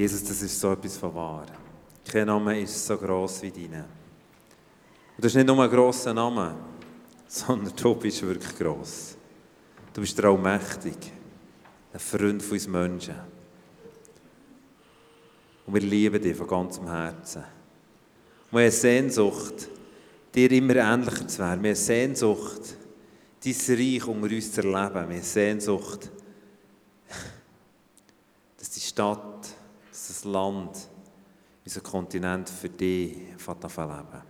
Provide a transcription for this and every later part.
Jesus, das ist so etwas von wahr. Kein Name ist so gross wie deine. Und das ist nicht nur ein grosser Name, sondern du bist wirklich gross. Du bist allmächtig, ein Freund von uns Menschen. Und wir lieben dich von ganzem Herzen. Und wir haben Sehnsucht, dir immer ähnlicher zu werden. Wir haben Sehnsucht, dein Reich unter uns zu erleben. Wir haben Sehnsucht, dass die Stadt, das Land, unser Kontinent für dich anfangen leben.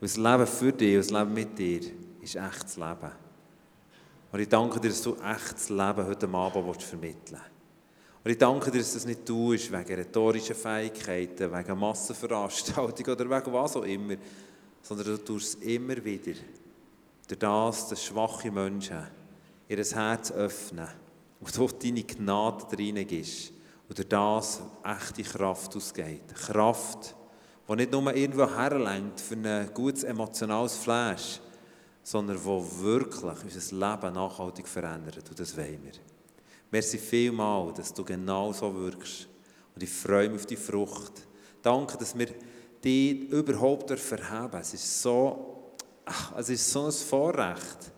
Und das Leben für dich das Leben mit dir ist echtes Leben. Und ich danke dir, dass du echtes Leben heute Abend vermitteln willst. Und ich danke dir, dass das nicht tust wegen rhetorischen Fähigkeiten, wegen Massenveranstaltungen oder wegen was auch immer, sondern du tust es immer wieder. Durch das, dass schwache Menschen ihr Herz öffnen und du deine Gnade reingibst durch das echte Kraft ausgeht. Kraft, die nicht nur irgendwo herlenkt für ein gutes emotionales Flash, sondern die wirklich unser Leben nachhaltig verändert. Und das wollen wir. Merci vielmal, dass du genau so wirkst. Und ich freue mich auf die Frucht. Danke, dass wir die überhaupt verheben Es ist so, ach, es ist so ein Vorrecht.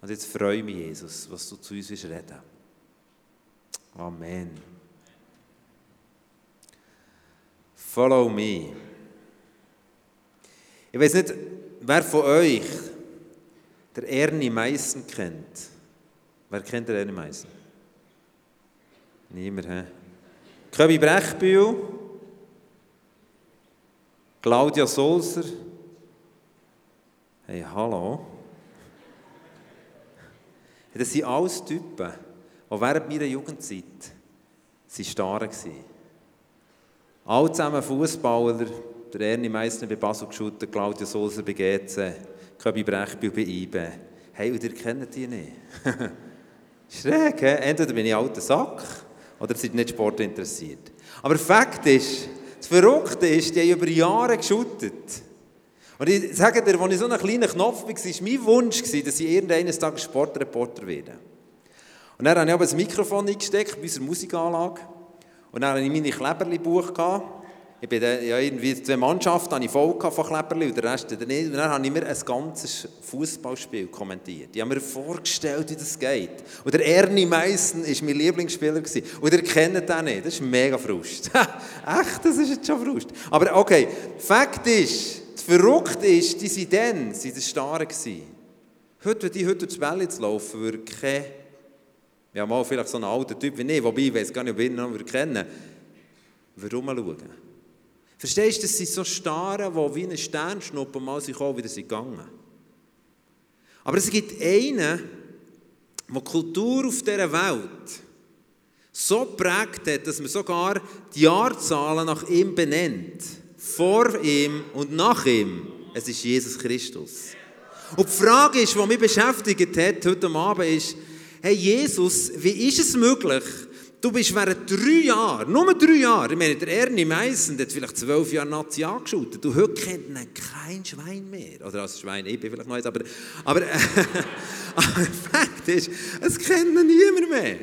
Und jetzt freue ich mich, Jesus, was du zu uns willst reden. Amen. Follow me. Ich weiß nicht, wer von euch der Ernie Meissen kennt. Wer kennt der Ernie Meissen? Niemand, hä? Köbi Brechbühl, Claudia Sulzer. Hey, hallo. Das sind alles Typen, die während meiner Jugendzeit starr waren. Alle der Ernie Meissner bei Basel geschaut, Claudia Sulzer bei GC, Köbi Brechbühl bei IBE. Hey, und ihr kennt die nicht. Schräg, he? entweder bin ich alter Sack oder seid nicht Sport interessiert. Aber Fakt ist, das Verrückte ist, die haben über Jahre geschuttet. Und ich sage dir, als ich so ein kleiner Knopf war, war mein Wunsch, dass ich irgendeines Tages Sportreporter werde. Und dann habe ich aber das Mikrofon eingesteckt bei unserer Musikanlage. Und dann hatte ich meine Kleberli-Buch. Ich bin dann, ja, irgendwie zwei Mannschaften habe ich voll von Kleberli und der Rest nicht. Und dann habe ich mir ein ganzes Fußballspiel kommentiert. Ich habe mir vorgestellt, wie das geht. Und der Ernie Meissen war mein Lieblingsspieler. Gewesen. Und ihr kennt den nicht. Das ist mega Frust. Echt, das ist jetzt schon Frust. Aber okay, Fakt ist, das Verrückte ist, die sind dann, sind das Starre gewesen. Heute, wenn die heute durchs Bälle laufen, würde kein, ja mal vielleicht so ein alter Typ wie ich, wobei ich weiß gar nicht, ob ich ihn noch kennen würde, rumschauen. Verstehst du, das sind so Starren, die wie ein Sternschnuppen mal sich auch wieder sind. Aber es gibt einen, der Kultur auf dieser Welt so prägt hat, dass man sogar die Jahrzahlen nach ihm benennt. Vor ihm und nach ihm. Es ist Jesus Christus. Und die Frage ist, die mich beschäftigt hat heute Abend, ist, hey Jesus, wie ist es möglich, Du bist während drei Jahren, nur drei Jahre, ich meine, der Ernie Meissen, hat vielleicht zwölf Jahre Nazi angeschaut. Du heute kennt ihn kein Schwein mehr. Oder als Schwein, ich bin vielleicht noch eins, aber, aber, äh, Fakt ist, es kennt ihn niemand mehr.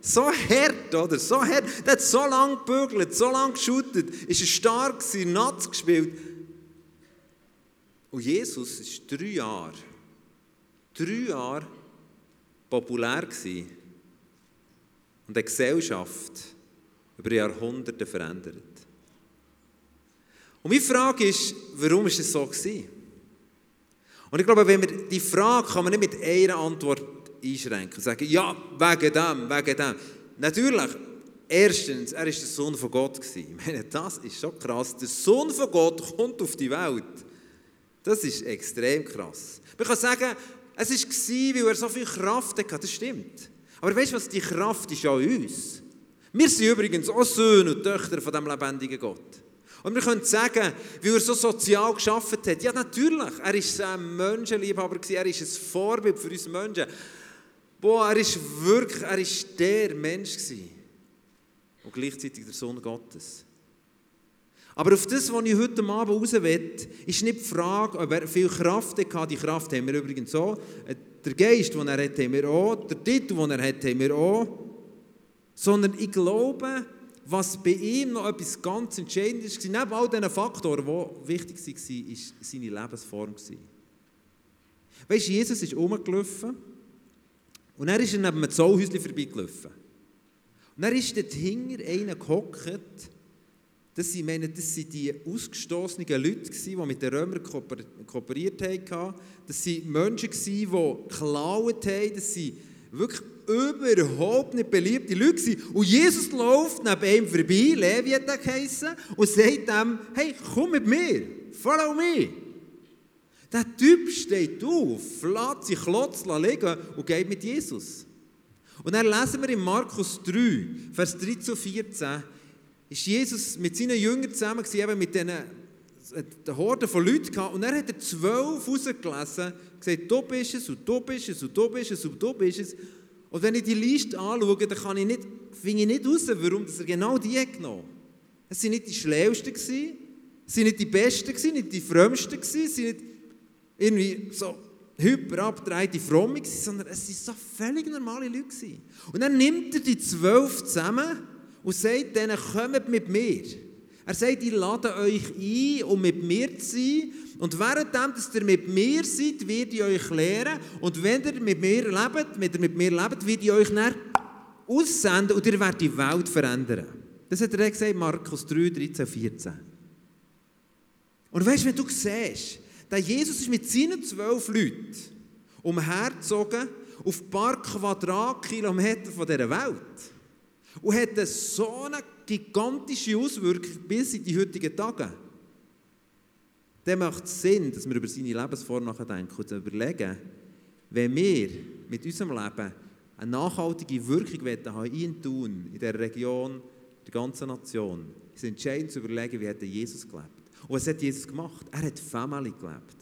So hart, oder? So hart. Der hat so lange gebügelt, so lange geschootet, ist stark gewesen, Natz gespielt. Und Jesus ist drei Jahre, drei Jahre populär gewesen und eine Gesellschaft über Jahrhunderte verändert. Und meine Frage ist, warum ist es so gewesen? Und ich glaube, wenn wir die Frage kann man nicht mit einer Antwort einschränken und sagen, ja, wegen dem, wegen dem. Natürlich, erstens, er war der Sohn von Gott. Ich meine, das ist schon krass. Der Sohn von Gott kommt auf die Welt. Das ist extrem krass. Man kann sagen, es war, weil er so viel Kraft hatte. Das stimmt. Aber weißt du was, die Kraft ist ja in uns. Wir sind übrigens auch Söhne und Töchter von dem lebendigen Gott. Und wir können sagen, wie er so sozial geschaffen hat. Ja, natürlich, er war ein Menschenliebhaber, er ist ein Vorbild für uns Menschen. Boah, er ist wirklich, er ist der Mensch. Und gleichzeitig der Sohn Gottes. Aber auf das, was ich heute Abend raus will, ist nicht die Frage, ob er viel Kraft hatte. Die Kraft haben wir übrigens auch. Der Geist, den er hat, haben wir auch. Der Titel, den er hat, haben wir auch. Sondern ich glaube, was bei ihm noch etwas ganz Entscheidendes war, neben all diesen Faktoren, die wichtig waren, war seine Lebensform. Weißt du, Jesus ist rumgelaufen und er ist neben einem Zollhäuschen vorbeigelaufen. Und dann ist dort hinter einer gehockt, das sind, meine, das sind die ausgestoßenen Leute, die mit den Römern kooperiert haben. Das waren Menschen, die geklaut haben. Das sind wirklich überhaupt nicht beliebte Leute. Und Jesus läuft neben ihm vorbei, Levi hat er geheissen, und sagt ihm, hey, komm mit mir, follow me. Der Typ steht auf, lässt sich Klotz liegen und geht mit Jesus. Und dann lesen wir in Markus 3, Vers 13 und 14, ist Jesus mit seinen Jüngern zusammen gewesen, mit diesen eine Horde von Leuten gehabt, und er hat er zwölf rausgelesen, gesagt, du bist es, und du bist es, und du bist es, und du bist es. Und wenn ich die Liste anschaue, dann kann ich nicht, finde ich nicht raus, warum er genau die genommen Es waren nicht die Schlauesten, es waren nicht die Besten, nicht die Frömmsten, es waren nicht irgendwie so hyperabgedrehte Fromme, sondern es waren so völlig normale Leute. Und dann nimmt er die zwölf zusammen und sagt denen, kommt mit mir. Er sagt, ich lade euch ein, um mit mir zu sein. Und währenddem, dass ihr mit mir seid, werde ich euch lehren. Und wenn ihr mit mir lebt, wenn ihr mit mir lebt, werde ich euch dann aussenden und ihr werdet die Welt verändern. Das hat er gesagt, Markus 3, 13, 14. Und weißt du, wenn du siehst, der Jesus ist mit seinen zwölf Leuten umhergezogen auf ein paar Quadratkilometer von dieser Welt und hat so eine gigantische Auswirkung bis in die heutigen Tage. Dann macht es Sinn, dass wir über seine Lebensform nachdenken und überlegen, wenn wir mit unserem Leben eine nachhaltige Wirkung haben in Tun, in der Region, der ganzen Nation, ist entscheidend zu überlegen, wie hat Jesus gelebt. Und was hat Jesus gemacht? Er hat Family gelebt.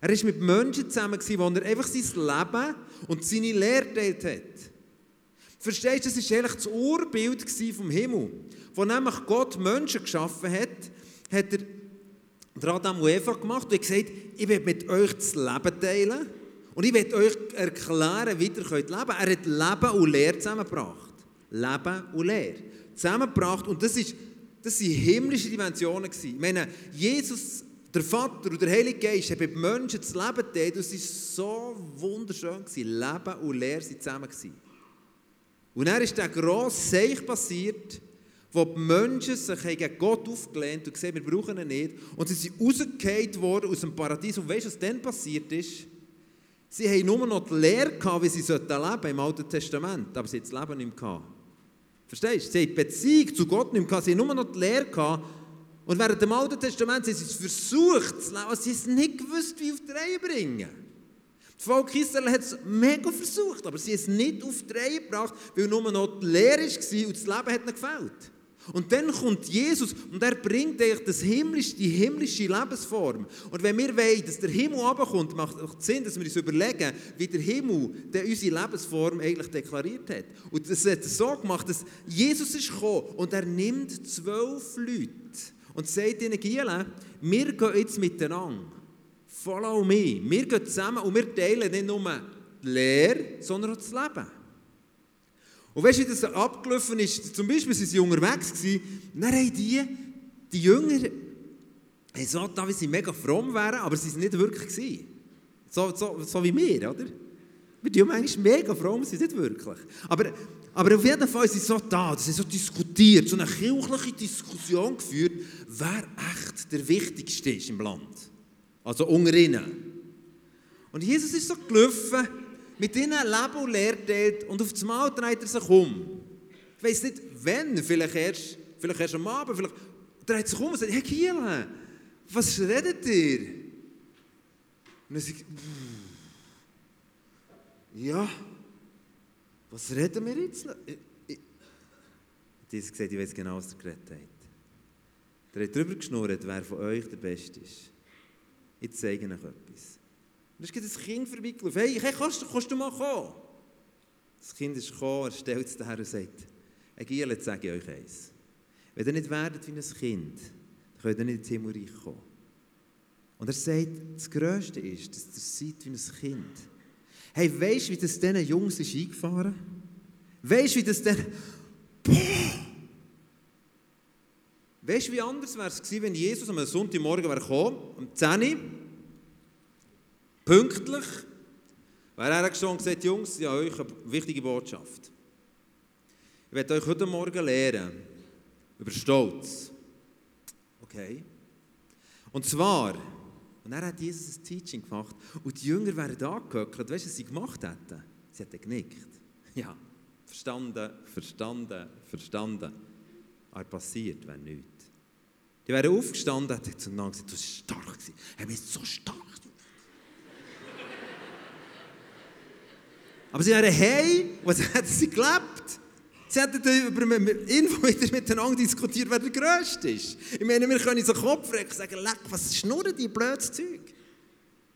Er war mit Menschen zusammen, wo er einfach sein Leben und seine Lehre geteilt hat. Verstehst du, das war eigentlich das Urbild vom Himmel. Wo nämlich Gott Menschen geschaffen hat, hat er Adam und Eva gemacht und gesagt, ich will mit euch das Leben teilen und ich will euch erklären, wie ihr leben könnt. Er hat Leben und Lehre zusammengebracht. Leben und Lehre. Zusammengebracht und das, ist, das waren himmlische Dimensionen. Ich meine, Jesus, der Vater und der Heilige Geist haben mit Menschen das Leben geteilt und es war so wunderschön. Leben und Lehre waren zusammen. Und dann ist der grosse Seich passiert, wo die Menschen sich gegen Gott aufgelehnt und gesagt wir brauchen ihn nicht. Und sie sind rausgefallen worden aus dem Paradies. Und weißt du, was dann passiert ist? Sie haben nur noch die Lehre gehabt, wie sie leben sollten im Alten Testament, aber sie haben das Leben nicht mehr. Verstehst du? Sie haben die Beziehung zu Gott nicht mehr gehabt, sie haben nur noch die Lehre gehabt. Und während dem Alten Testament haben sie es versucht zu leben, sie haben es nicht gewusst, wie auf die Reihe bringen. Das Volk Israel hat es mega versucht, aber sie haben es nicht auf die Reihe gebracht, weil nur noch die Lehre war und das Leben hat ihnen gefällt. Und dann kommt Jesus und er bringt eigentlich das himmlische, die himmlische Lebensform. Und wenn wir wollen, dass der Himmel runterkommt, macht es Sinn, dass wir uns überlegen, wie der Himmel unsere Lebensform eigentlich deklariert hat. Und das hat so gemacht, dass Jesus ist gekommen und er nimmt zwölf Leute und sagt ihnen, Giele, wir gehen jetzt miteinander Follow me. Wir gehen zusammen und wir teilen nicht nur die Lehre, sondern auch das Leben. Und weißt du, wie das abgelaufen ist? Zum Beispiel waren sie unterwegs dann haben die, die Jünger, so da, wie sie mega fromm wären, aber sie waren nicht wirklich. So, so, so wie wir, oder? Wir tun manchmal mega fromm, sind nicht wirklich. Aber, aber auf jeden Fall sind sie so da, sie haben so diskutiert, so eine kirchliche Diskussion geführt, wer echt der Wichtigste ist im Land. Also unter ihnen. Und Jesus ist so gelaufen, mit ihnen Leben und Lehre und auf das Mal dreht er sich um. Ich weiß nicht, wenn, vielleicht erst, vielleicht erst am Abend, vielleicht dreht sich um und sagt, Herr Kiel, was redet ihr? Und er sagt, ja, was reden wir jetzt noch? Jesus gesagt, ich weiß genau, was er geredet hat. Er hat darüber geschnurrt, wer von euch der Beste ist ich zeige euch etwas. Und es ist ein Kind vorbeigelaufen. Hey, hey kannst, kannst du mal kommen? Das Kind ist gekommen, er stellt es daher und sagt, hey Giel, sage ich euch eins. Wenn ihr nicht werdet wie ein Kind, dann könnt ihr nicht ins Himmelreich kommen. Und er sagt, das Größte ist, dass ihr seid wie ein Kind. Hey, weißt du, wie das diesen Jungs ist eingefahren? Weißt du, wie das dann... Boah! Weißt du, wie anders wäre es gewesen, wenn Jesus am Sonntagmorgen wäre gekommen, um 10 Uhr, pünktlich, wäre er gestanden und gesagt, Jungs, ich habe euch eine wichtige Botschaft. Ich werde euch heute Morgen lehren über Stolz. Okay? Und zwar, und er hat Jesus ein Teaching gemacht und die Jünger wären da gehöckelt. Weißt du, was sie gemacht hätten? Sie hätten genickt. Ja, verstanden, verstanden, verstanden. Aber passiert wäre nichts. Die wären aufgestanden und hätten zueinander gesagt, du bist stark gewesen. Er ist so stark. Aber sie wären hey, was hätten sie gelebt? Sie hätten über Info wieder miteinander diskutiert, wer der Größte ist. Ich meine, wir können so Kopf und sagen, leck, was schnurren die blödes Zeug?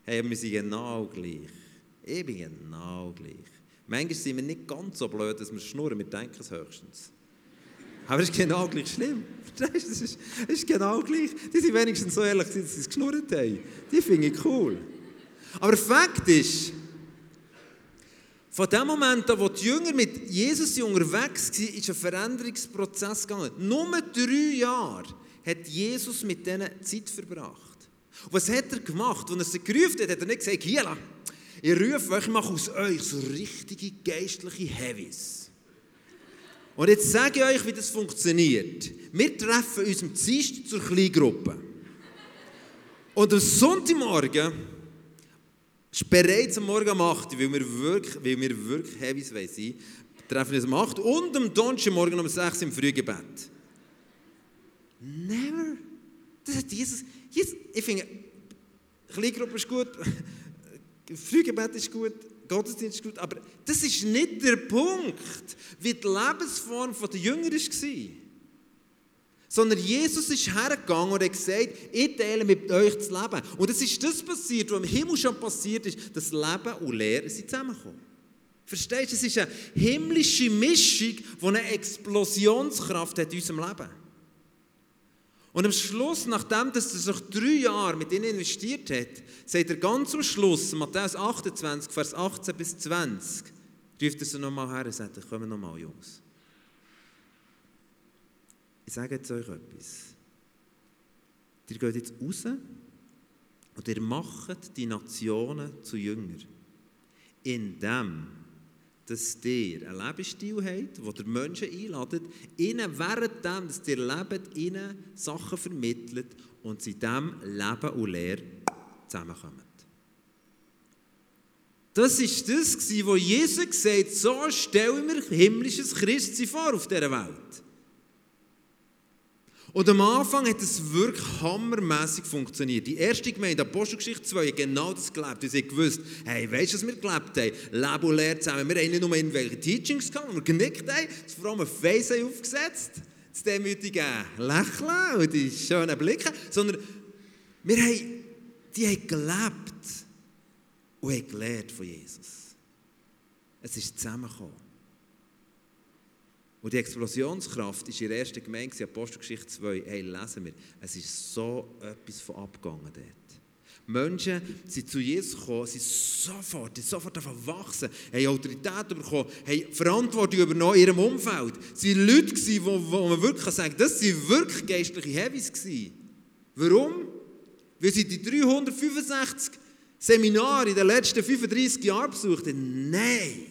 Hey, wir sind genau gleich. Ich bin genau gleich. Manchmal sind wir nicht ganz so blöd, dass wir schnurren, wir denken es höchstens. Aber es ist genau gleich schlimm. Verstehst du? Es ist, genau gleich. Die sind wenigstens so ehrlich, dass sie es geschnurrt haben. Die finde ich cool. Aber Fakt ist, von dem Moment an, wo die Jünger mit Jesus unterwegs waren, ist ein Veränderungsprozess gegangen. Nur drei Jahre hat Jesus mit denen Zeit verbracht. Und was hat er gemacht? Als er sie gerufen hat, hat er nicht gesagt, hier, ich rufe euch, ich mache aus euch so richtige geistliche Heavies. Und jetzt sage ich euch, wie das funktioniert. Wir treffen uns am Dienstag zur Kleingruppe. Und am Sonntagmorgen ist bereits am Morgen um 8 weil wir wirklich, weil wir wirklich heavy sein treffen uns um 8 und am Donnerstagmorgen um 6 im Frühgebet. Never. Das hat Jesus, Jesus ich finde, Kleingruppe ist gut, Frühgebet ist gut, Gottesdienst gut, aber das ist nicht der Punkt, wie die Lebensform der Jünger war. Sondern Jesus ist hergegangen und hat gesagt, ich teile mit euch das Leben. Und es ist das passiert, was im Himmel schon passiert ist, dass Leben und Lehre sind zusammengekommen. Verstehst du? Es ist eine himmlische Mischung, die eine Explosionskraft hat in unserem Leben. Und am Schluss, nachdem er sich drei Jahre mit ihnen investiert hat, sagt er ganz am Schluss, Matthäus 28, Vers 18 bis 20, ruft er sie nochmal her und sagt, kommen nochmal, Jungs. Ich sage jetzt euch etwas. Ihr geht jetzt raus und ihr macht die Nationen zu Jünger. Indem, dass ihr einen Lebensstil habt, wo der Menschen einladet, ihnen währenddem, dass ihr lebt, ihnen Sachen vermittelt und sie dem Leben und Lehre zusammenkommen. Das war das, was Jesus gesagt hat, so stellen wir himmlisches Christsein vor auf dieser Welt. Und am Anfang hat es wirklich hammermäßig funktioniert. Die erste Gemeinde, Apostelgeschichte 2, hat genau das gelebt. Sie haben gewusst, hey, weißt du, was wir gelebt haben? Leben und Lehre zusammen. Wir haben nicht nur irgendwelche Teachings gehabt, wir genickt haben, vor allem ein Face aufgesetzt, das demütige Lächeln und die schönen Blicke, sondern wir haben, die haben gelebt und haben gelernt von Jesus. Es ist zusammengekommen. Und die Explosionskraft ist in der ersten Gemeinde, Apostelgeschichte 2. Hey, lesen wir, es ist so etwas von abgegangen dort. Menschen sind zu Jesus gekommen, sind sofort, sind sofort wachsen, haben Autorität bekommen, haben Verantwortung übernommen in ihrem Umfeld. Sie waren Leute, die, man wirklich sagen das waren wirklich geistliche Heavies. Warum? Weil sie die 365 Seminare in den letzten 35 Jahren besucht haben. Nein!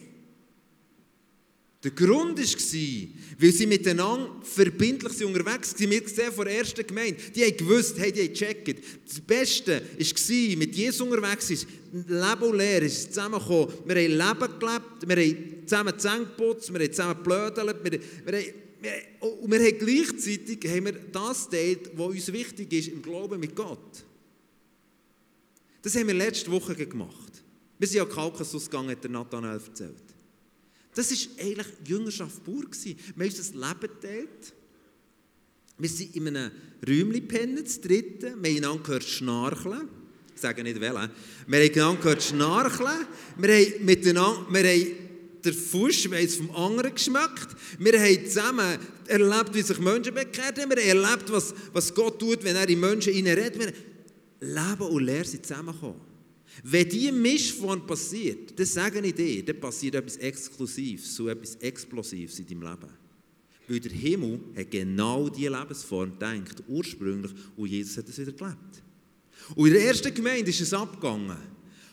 Der Grund war, weil sie miteinander verbindlich unterwegs waren. Wir sehen von der ersten Gemeinde, die haben gewusst, hey, die haben gecheckt. Das Beste war, mit Jesus unterwegs ist, Leben und Lehre ist zusammengekommen. Wir haben Leben gelebt, wir haben zusammen Zähne geputzt, wir haben zusammen geblödelt, wir, wir, haben, und wir haben gleichzeitig haben wir das teilt, was uns wichtig ist im Glauben mit Gott. Das haben wir letzte Woche gemacht. Wir sind ja Kaukasus gegangen, hat der Nathanael erzählt. Das war eigentlich Jüngerschaft pur. Das Leben geteilt. Wir sind in einem Räumchen gepennt, das dritte. Wir haben einander gehört schnarcheln. Ich sage nicht welchen. Wir haben einander gehört schnarcheln. Wir haben miteinander, wir haben den Fusch, es vom anderen geschmeckt. Wir haben zusammen erlebt, wie sich Menschen bekehrt haben. Wir haben erlebt, was, was Gott tut, wenn er in Menschen redet. Leben und Lehre sind zusammengekommen. Wenn diese Mischform passiert, dann sage ich dir, dann passiert etwas Exklusives, so etwas Explosives in deinem Leben. Weil der Himmel hat genau diese Lebensform gedacht, ursprünglich, und Jesus hat es wieder gelebt. Und in der ersten Gemeinde ist es abgegangen.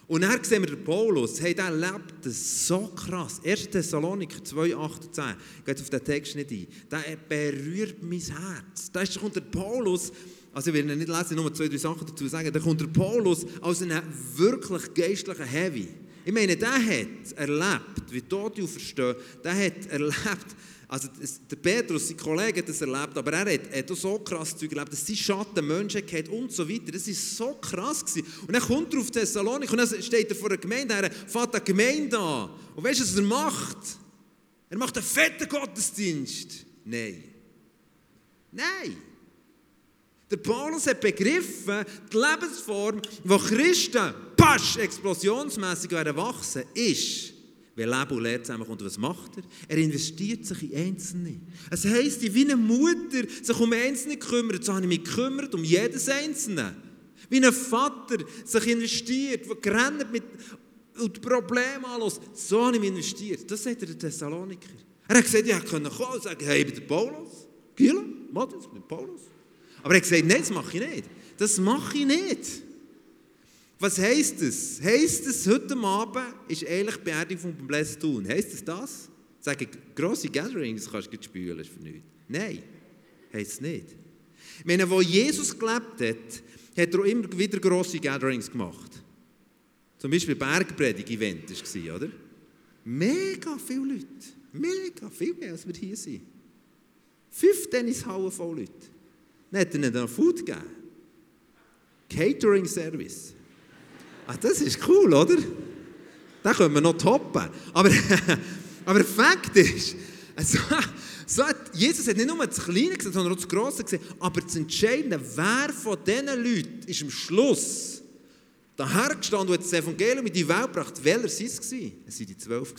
Und dann sehen wir den Paulus, hey, der lebt das so krass. 1. Thessaloniker 2, 8 und 10, geht auf den Text nicht ein. Der berührt mein Herz. Da kommt der Paulus, also ich will nicht lesen, nur zwei, drei Sachen dazu sagen, da kommt der Paulus als einen wirklich geistlichen Heavy. Ich meine, der hat erlebt, wie Tote auferstehen, der hat erlebt, also der Petrus, sein Kollege, hat das erlebt, aber er hat, hat so krass Zeug erlebt, dass sein Schatten Menschen kennt und so weiter. Das war so krass. Gewesen. Und dann kommt er auf Thessalonik und dann steht er vor der Gemeinde, er fährt eine Gemeinde an. Und weißt du, was er macht? Er macht einen fetten Gottesdienst. Nein. Nein. Der Paulus hat begriffen, die Lebensform, die Christen pasch, explosionsmässig erwachsen ist, wenn Leben und Lehre zusammenkommt. Was macht er? Er investiert sich in Einzelne. Es heisst, wie eine Mutter sich um Einzelne kümmert, so habe ich mich gekümmert um jedes Einzelne. Wie ein Vater sich investiert, der gerannt mit und Probleme anlässt. So habe ich mich investiert. Das sagt er der Thessaloniker. Er hat gesagt, ich hätte kommen und sagen, hey, ich bin der Paulus. Gila, Matthias, ich bin Paulus. Aber er hat gesagt, nein, das mache ich nicht. Das mache ich nicht. Was heisst das? Heisst das, heute Abend ist eigentlich Beerdigung von Bless tun? Heisst das das? Sagen, grosse Gatherings kannst du spülen, ist für nichts. Nein, heisst es nicht. Ich meine, wo Jesus gelebt hat, hat er auch immer wieder grosse Gatherings gemacht. Zum Beispiel Bergpredigt-Event war, oder? Mega viele Leute. Mega, viel mehr, als wir hier sind. Fünf Tennishallen voll Leute. Dann hat er ihnen dann Food gegeben. Catering Service. Ach, das ist cool, oder? Da können wir noch toppen. Aber, aber Fakt ist, also, so hat, Jesus hat nicht nur das Kleine gesehen, sondern auch das Grosse gesehen. Aber das Entscheidende, wer von diesen Leuten ist am Schluss dahergestanden und hat das Evangelium in die Welt gebracht? Welcher war es? Es waren die Zwölf.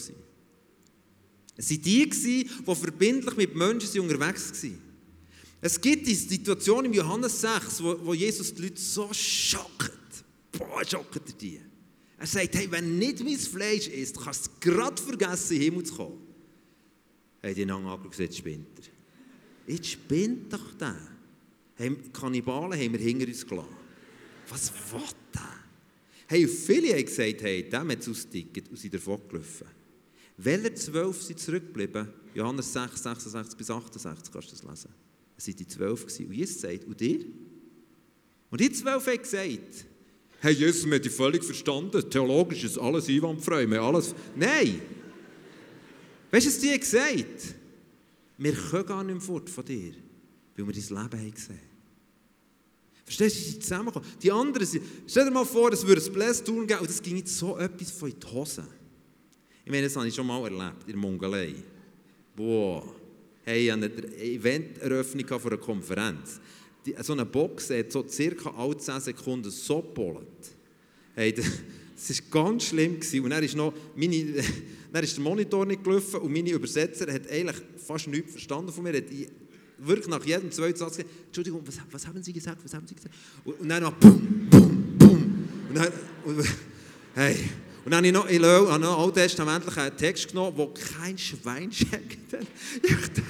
Es waren die, die verbindlich mit Menschen unterwegs waren. Es gibt die Situation im Johannes 6, wo, wo Jesus die Leute so schockt. Boah, schockt er die. Er sagt, hey, wenn nicht mein Fleisch ist, kannst du gerade vergessen, in den Himmel zu kommen. Hey, die haben angeschaut gesagt, spinnt er. Jetzt spinnt doch der. Hey, Kannibalen haben wir hinter uns gelassen. Was will der? Hey, viele haben gesagt, hey, dem hat es ausgedickt und sind davon gelaufen. Welche zwölf sind zurückgeblieben? Johannes 6, 66 bis 68, kannst du das lesen. Waren die zwölf. Und Jesus sagt, und ihr? Und die zwölf haben gesagt, hey, Jesus, wir haben dich völlig verstanden. Theologisch ist alles einwandfrei. Wir alles... Nein! Weißt du, was die gesagt haben? Wir können gar nicht mehr fort von dir, weil wir dein Leben haben gesehen Verstehst du, sie sind zusammengekommen. Die anderen sind, stell dir mal vor, es würde ein Bless tun geben und es ging jetzt so etwas von in die Hose. Ich meine, das habe ich schon mal erlebt, in der Mongolei. Boah. Hey, ich hatte eine Event-Eröffnung von einer Konferenz. Die, so eine Box hat so circa alle 10 Sekunden so gepollt. Hey, das war ganz schlimm. Gewesen. Und dann ist, noch meine, dann ist der Monitor nicht gelaufen und meine Übersetzer hat eigentlich fast nichts verstanden von mir. Hat wirklich nach jedem zweiten Satz gesagt, Entschuldigung, was, was, haben Sie gesagt, was haben Sie gesagt? Und, und dann noch bum, bum, bum. Und dann, und, hey, und dann habe ich noch, ich habe einen Text genommen, wo kein Schwein checkt. Ich dachte,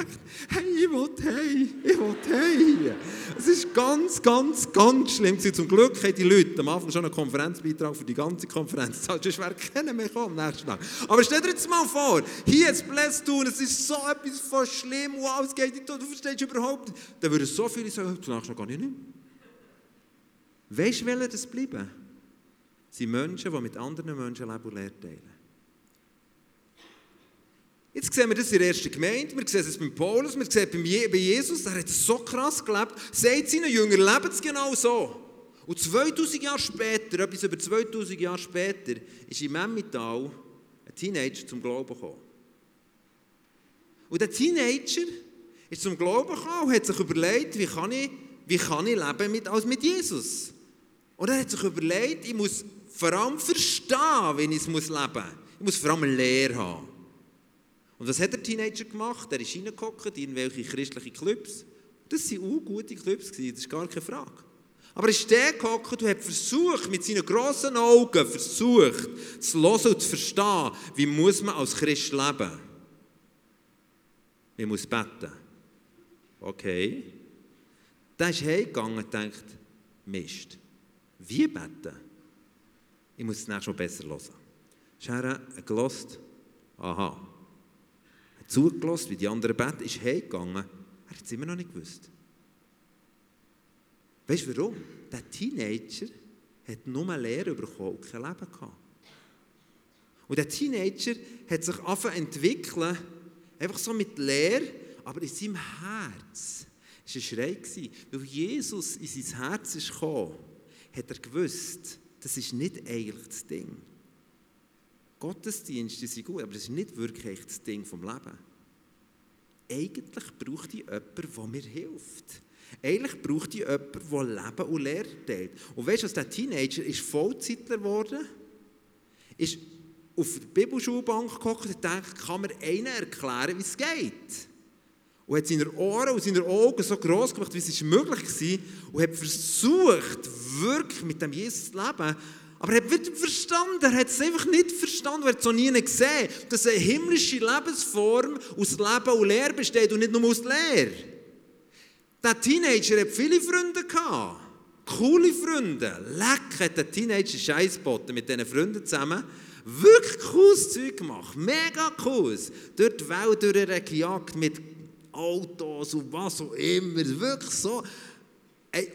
hey, ich will hey, ich will hey. Es ist ganz, ganz, ganz schlimm. Zum Glück haben die Leute am Anfang schon einen Konferenzbeitrag für die ganze Konferenz. Sonst wäre keiner mehr am nächsten Tag. Aber stell dir jetzt mal vor, hier ist Bless tun, es ist so etwas von schlimm, wow, es geht nicht, du verstehst überhaupt nicht. Dann würden so viele sagen, zunächst noch gar nicht. Weißt du, will das bleiben? Sind Menschen, die mit anderen Menschen Leben und Lehre teilen. Jetzt sehen wir das in der ersten Gemeinde, wir sehen es beim Paulus, wir sehen es bei Jesus, der hat so krass gelebt, sagt seinen Jüngern, leben es genau so. Und 2000 Jahre später, etwas über 2000 Jahre später, ist in Memmital ein Teenager zum Glauben gekommen. Und der Teenager ist zum Glauben gekommen und hat sich überlegt, wie kann ich, wie kann ich leben mit, als mit Jesus? Und er hat sich überlegt, ich muss vor allem verstehen, wie ich es leben muss. Ich muss vor allem Lehre haben. Und was hat der Teenager gemacht? Er ist reingekommen in irgendwelche christlichen Clubs. Das waren auch gute Clubs, das ist gar keine Frage. Aber er ist der gehockt und hat versucht, mit seinen grossen Augen versucht, zu hören und zu verstehen, wie muss man als Christ leben. Man muss beten. Okay. Dann ist heimgegangen und denkt, Mist, wie beten? Ich muss es nächstes Mal besser hören. Ist er gelost? Aha. Hat zugelassen, wie die anderen beten, ist heimgegangen. Er hat es immer noch nicht gewusst. Weißt du warum? Der Teenager hat nur Lehre bekommen und kein Leben gehabt. Und der Teenager hat sich angefangen entwickeln, einfach so mit Lehre, aber in seinem Herz war ein Schrei. Weil Jesus in sein Herz gekommen, hat er gewusst, das ist nicht eigentlich das Ding. Gottesdienste sind gut, aber das ist nicht wirklich das Ding vom Leben. Eigentlich braucht ich jemanden, der mir hilft. Eigentlich braucht ich jemanden, der Leben und Lehre teilt. Und weißt du, was der Teenager ist Vollzeitler geworden? Ist auf der Bibelschulbank gekocht und denkt, kann mir einer erklären, wie es geht? Und hat seine Ohren und seine Augen so groß gemacht, wie es möglich war und hat versucht, wirklich mit dem Jesus zu leben. Aber er hat wieder verstanden, er hat es einfach nicht verstanden, er hat es noch nie gesehen, dass eine himmlische Lebensform aus Leben und Lehre besteht und nicht nur aus Lehre. Der Teenager hat viele Freunde gehabt. Coole Freunde. Leck hat der Teenager Scheißboten mit diesen Freunden zusammen. Wirklich cooles Zeug gemacht. Mega cool. Durch die Welt durchgejagt mit Autos und was auch immer. Wirklich so.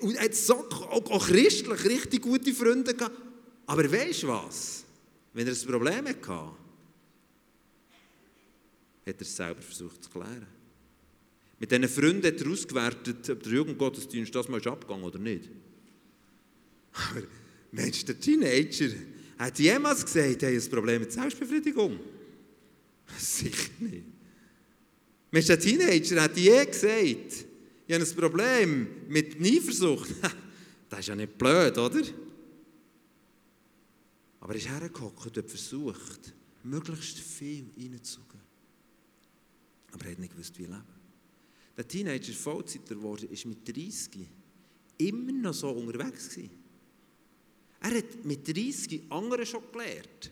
Und hat so auch, auch christlich richtig gute Freunde gehabt. Aber weißt du was? Wenn er ein Problem hatte, hat er es selber versucht zu klären. Mit diesen Freunden hat er ausgewertet, ob der Jugendgottesdienst das mal ist abgegangen oder nicht. Aber Mensch, der Teenager hat jemals gesagt, er hat ein Problem mit Selbstbefriedigung? Sicher nicht. Mensch, der Teenager hat je gesagt, ich habe ein Problem mit Eifersucht. das ist ja nicht blöd, oder? Aber er ist hergekommen und versucht, möglichst viel reinzugehen. Aber er hat nicht gewusst, wie leben. Der Teenager Vollzeiter geworden ist mit 30 immer noch so unterwegs gewesen. Er hat mit 30 andere schon gelernt.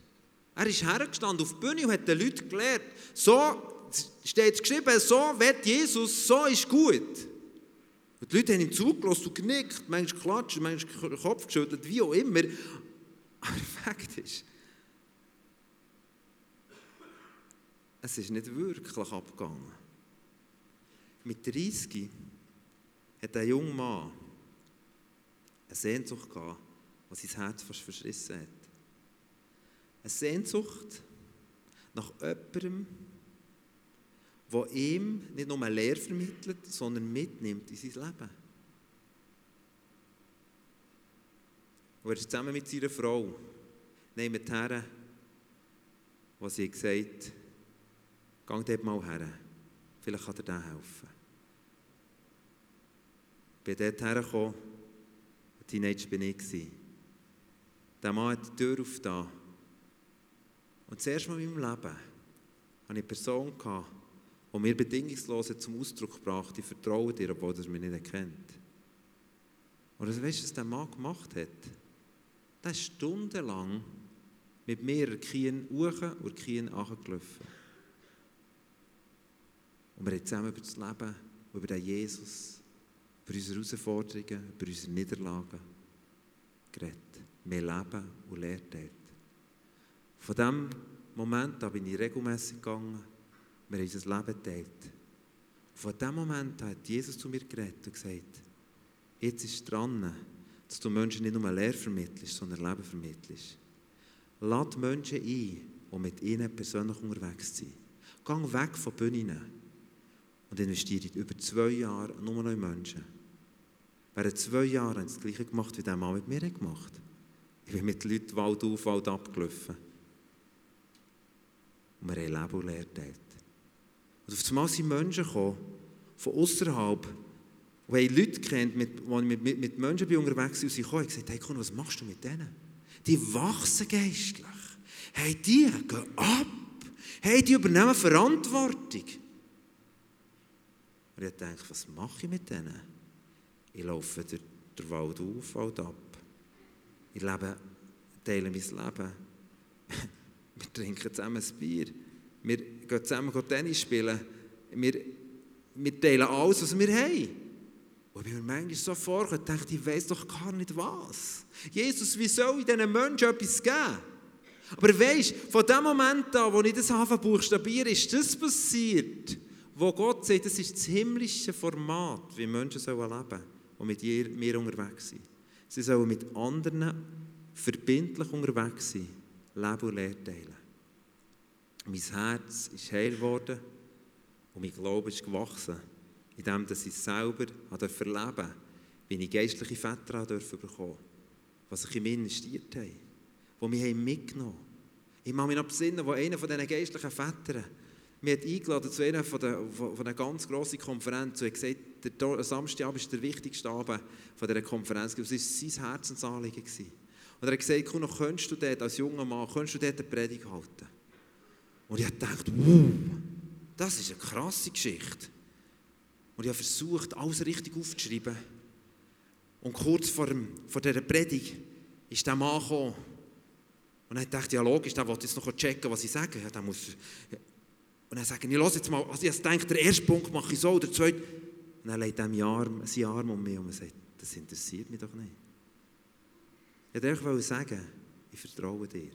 Er ist hergestanden auf die Bühne und hat den Leuten gelernt, so steht es geschrieben, so wird Jesus, so ist gut. Und die Leute haben ihm zugelassen und genickt, manchmal geklatscht, manchmal den Kopf geschüttelt, wie auch immer. Aber Fakt ist, es ist nicht wirklich abgegangen. Mit 30 hat ein junger Mann eine Sehnsucht gehabt, die sein Herz fast verschrissen hat. Eine Sehnsucht nach jemandem, der ihm nicht nur eine Lehre vermittelt, sondern mitnimmt in sein Leben. Und er ist zusammen mit seiner Frau neben her, wo sie gesagt hat, geh dort mal her, vielleicht kann er dir helfen. Ich bin dort hergekommen, ein Teenager bin ich. Der Mann hat die Tür aufgetan. Und zuerst mal in meinem Leben hatte ich eine Person, die mir bedingungslos zum Ausdruck brachte, ich vertraue dir, obwohl er mich nicht kennt. Und weißt du, was der Mann gemacht hat? Der ist stundenlang mit mir Kien hoch und Kien gelaufen. Und wir haben zusammen über das Leben, über den Jesus, über unsere Herausforderungen, über unsere Niederlagen geredet. Wir leben und lernen dort. Von diesem Moment an bin ich regelmässig gegangen. Wir haben unser Leben geteilt. Von diesem Moment hat Jesus zu mir geredet und gesagt, jetzt ist es dran, dass du Menschen nicht nur Lehre vermittelst, sondern Leben vermittelst. Lade Menschen ein, die mit ihnen persönlich unterwegs sind. Geh weg von Bühnen und investiere über zwei Jahre nur noch in Menschen. Während zwei Jahren haben sie das Gleiche gemacht, wie der Mann mit mir gemacht hat. Ich bin mit Leuten Wald auf, Wald abgelaufen. Und wir haben Leben und Lehre geteilt. Und auf einmal sind Menschen gekommen, von außerhalb, die haben Leute kennt, mit, die mit, mit, mit Menschen bin unterwegs sind, und sie kommen und gesagt, hey Kun, was machst du mit denen? Die wachsen geistlich. Hey, die gehen ab. Hey, die übernehmen Verantwortung. Und ich dachte, was mache ich mit denen? Ich laufe durch den Wald auf, Wald ab. Ich lebe, teile mein Leben. Wir trinken zusammen ein Bier. Wir gehen zusammen Tennis spielen. Wir wir teilen alles, was wir haben. Und ich mir manchmal so und dachte, ich weiss doch gar nicht was. Jesus, wie soll ich diesen Menschen etwas geben? Aber weisst, von dem Moment an, wo ich das anfange buchstabiere, ist das passiert, wo Gott sagt, das ist das himmlische Format, wie Menschen leben sollen, die mit mir unterwegs sind. Sie sollen mit anderen verbindlich unterwegs sein, Leben und Lehre teilen. Mein Herz ist heil geworden und mein Glaube ist gewachsen, indem ich selber erleben durfte, wie ich geistliche Väter bekommen was ich in mich investiert habe, die mich mitgenommen haben. Ich kann mich noch besinnen, wo einer von diesen geistlichen Vätern mich hat eingeladen zu einer von der, von einer ganz grossen Konferenz und hat gesagt, der Samstagabend ist der wichtigste Abend von dieser Konferenz. Das war sein Herzensanliegen. Und er hat gesagt, komm, noch könntest du dort als junger Mann, könntest du dort eine Predigt halten? Und ich dachte, wow, das ist eine krasse Geschichte. Und ich habe versucht, alles richtig aufzuschreiben. Und kurz vor, dem, vor dieser Predigt ist der Mann gekommen. Und dann dachte ja logisch, der will jetzt noch checken, was ich sage. Ja, der muss, und dann sage ich, lass jetzt mal, also ich denke, der erste Punkt mache ich so, der zweite. Und dann legt er seinen Arm, seinen Arm um mich und sagt, das interessiert mich doch nicht. Ich wollte sagen, ich vertraue dir.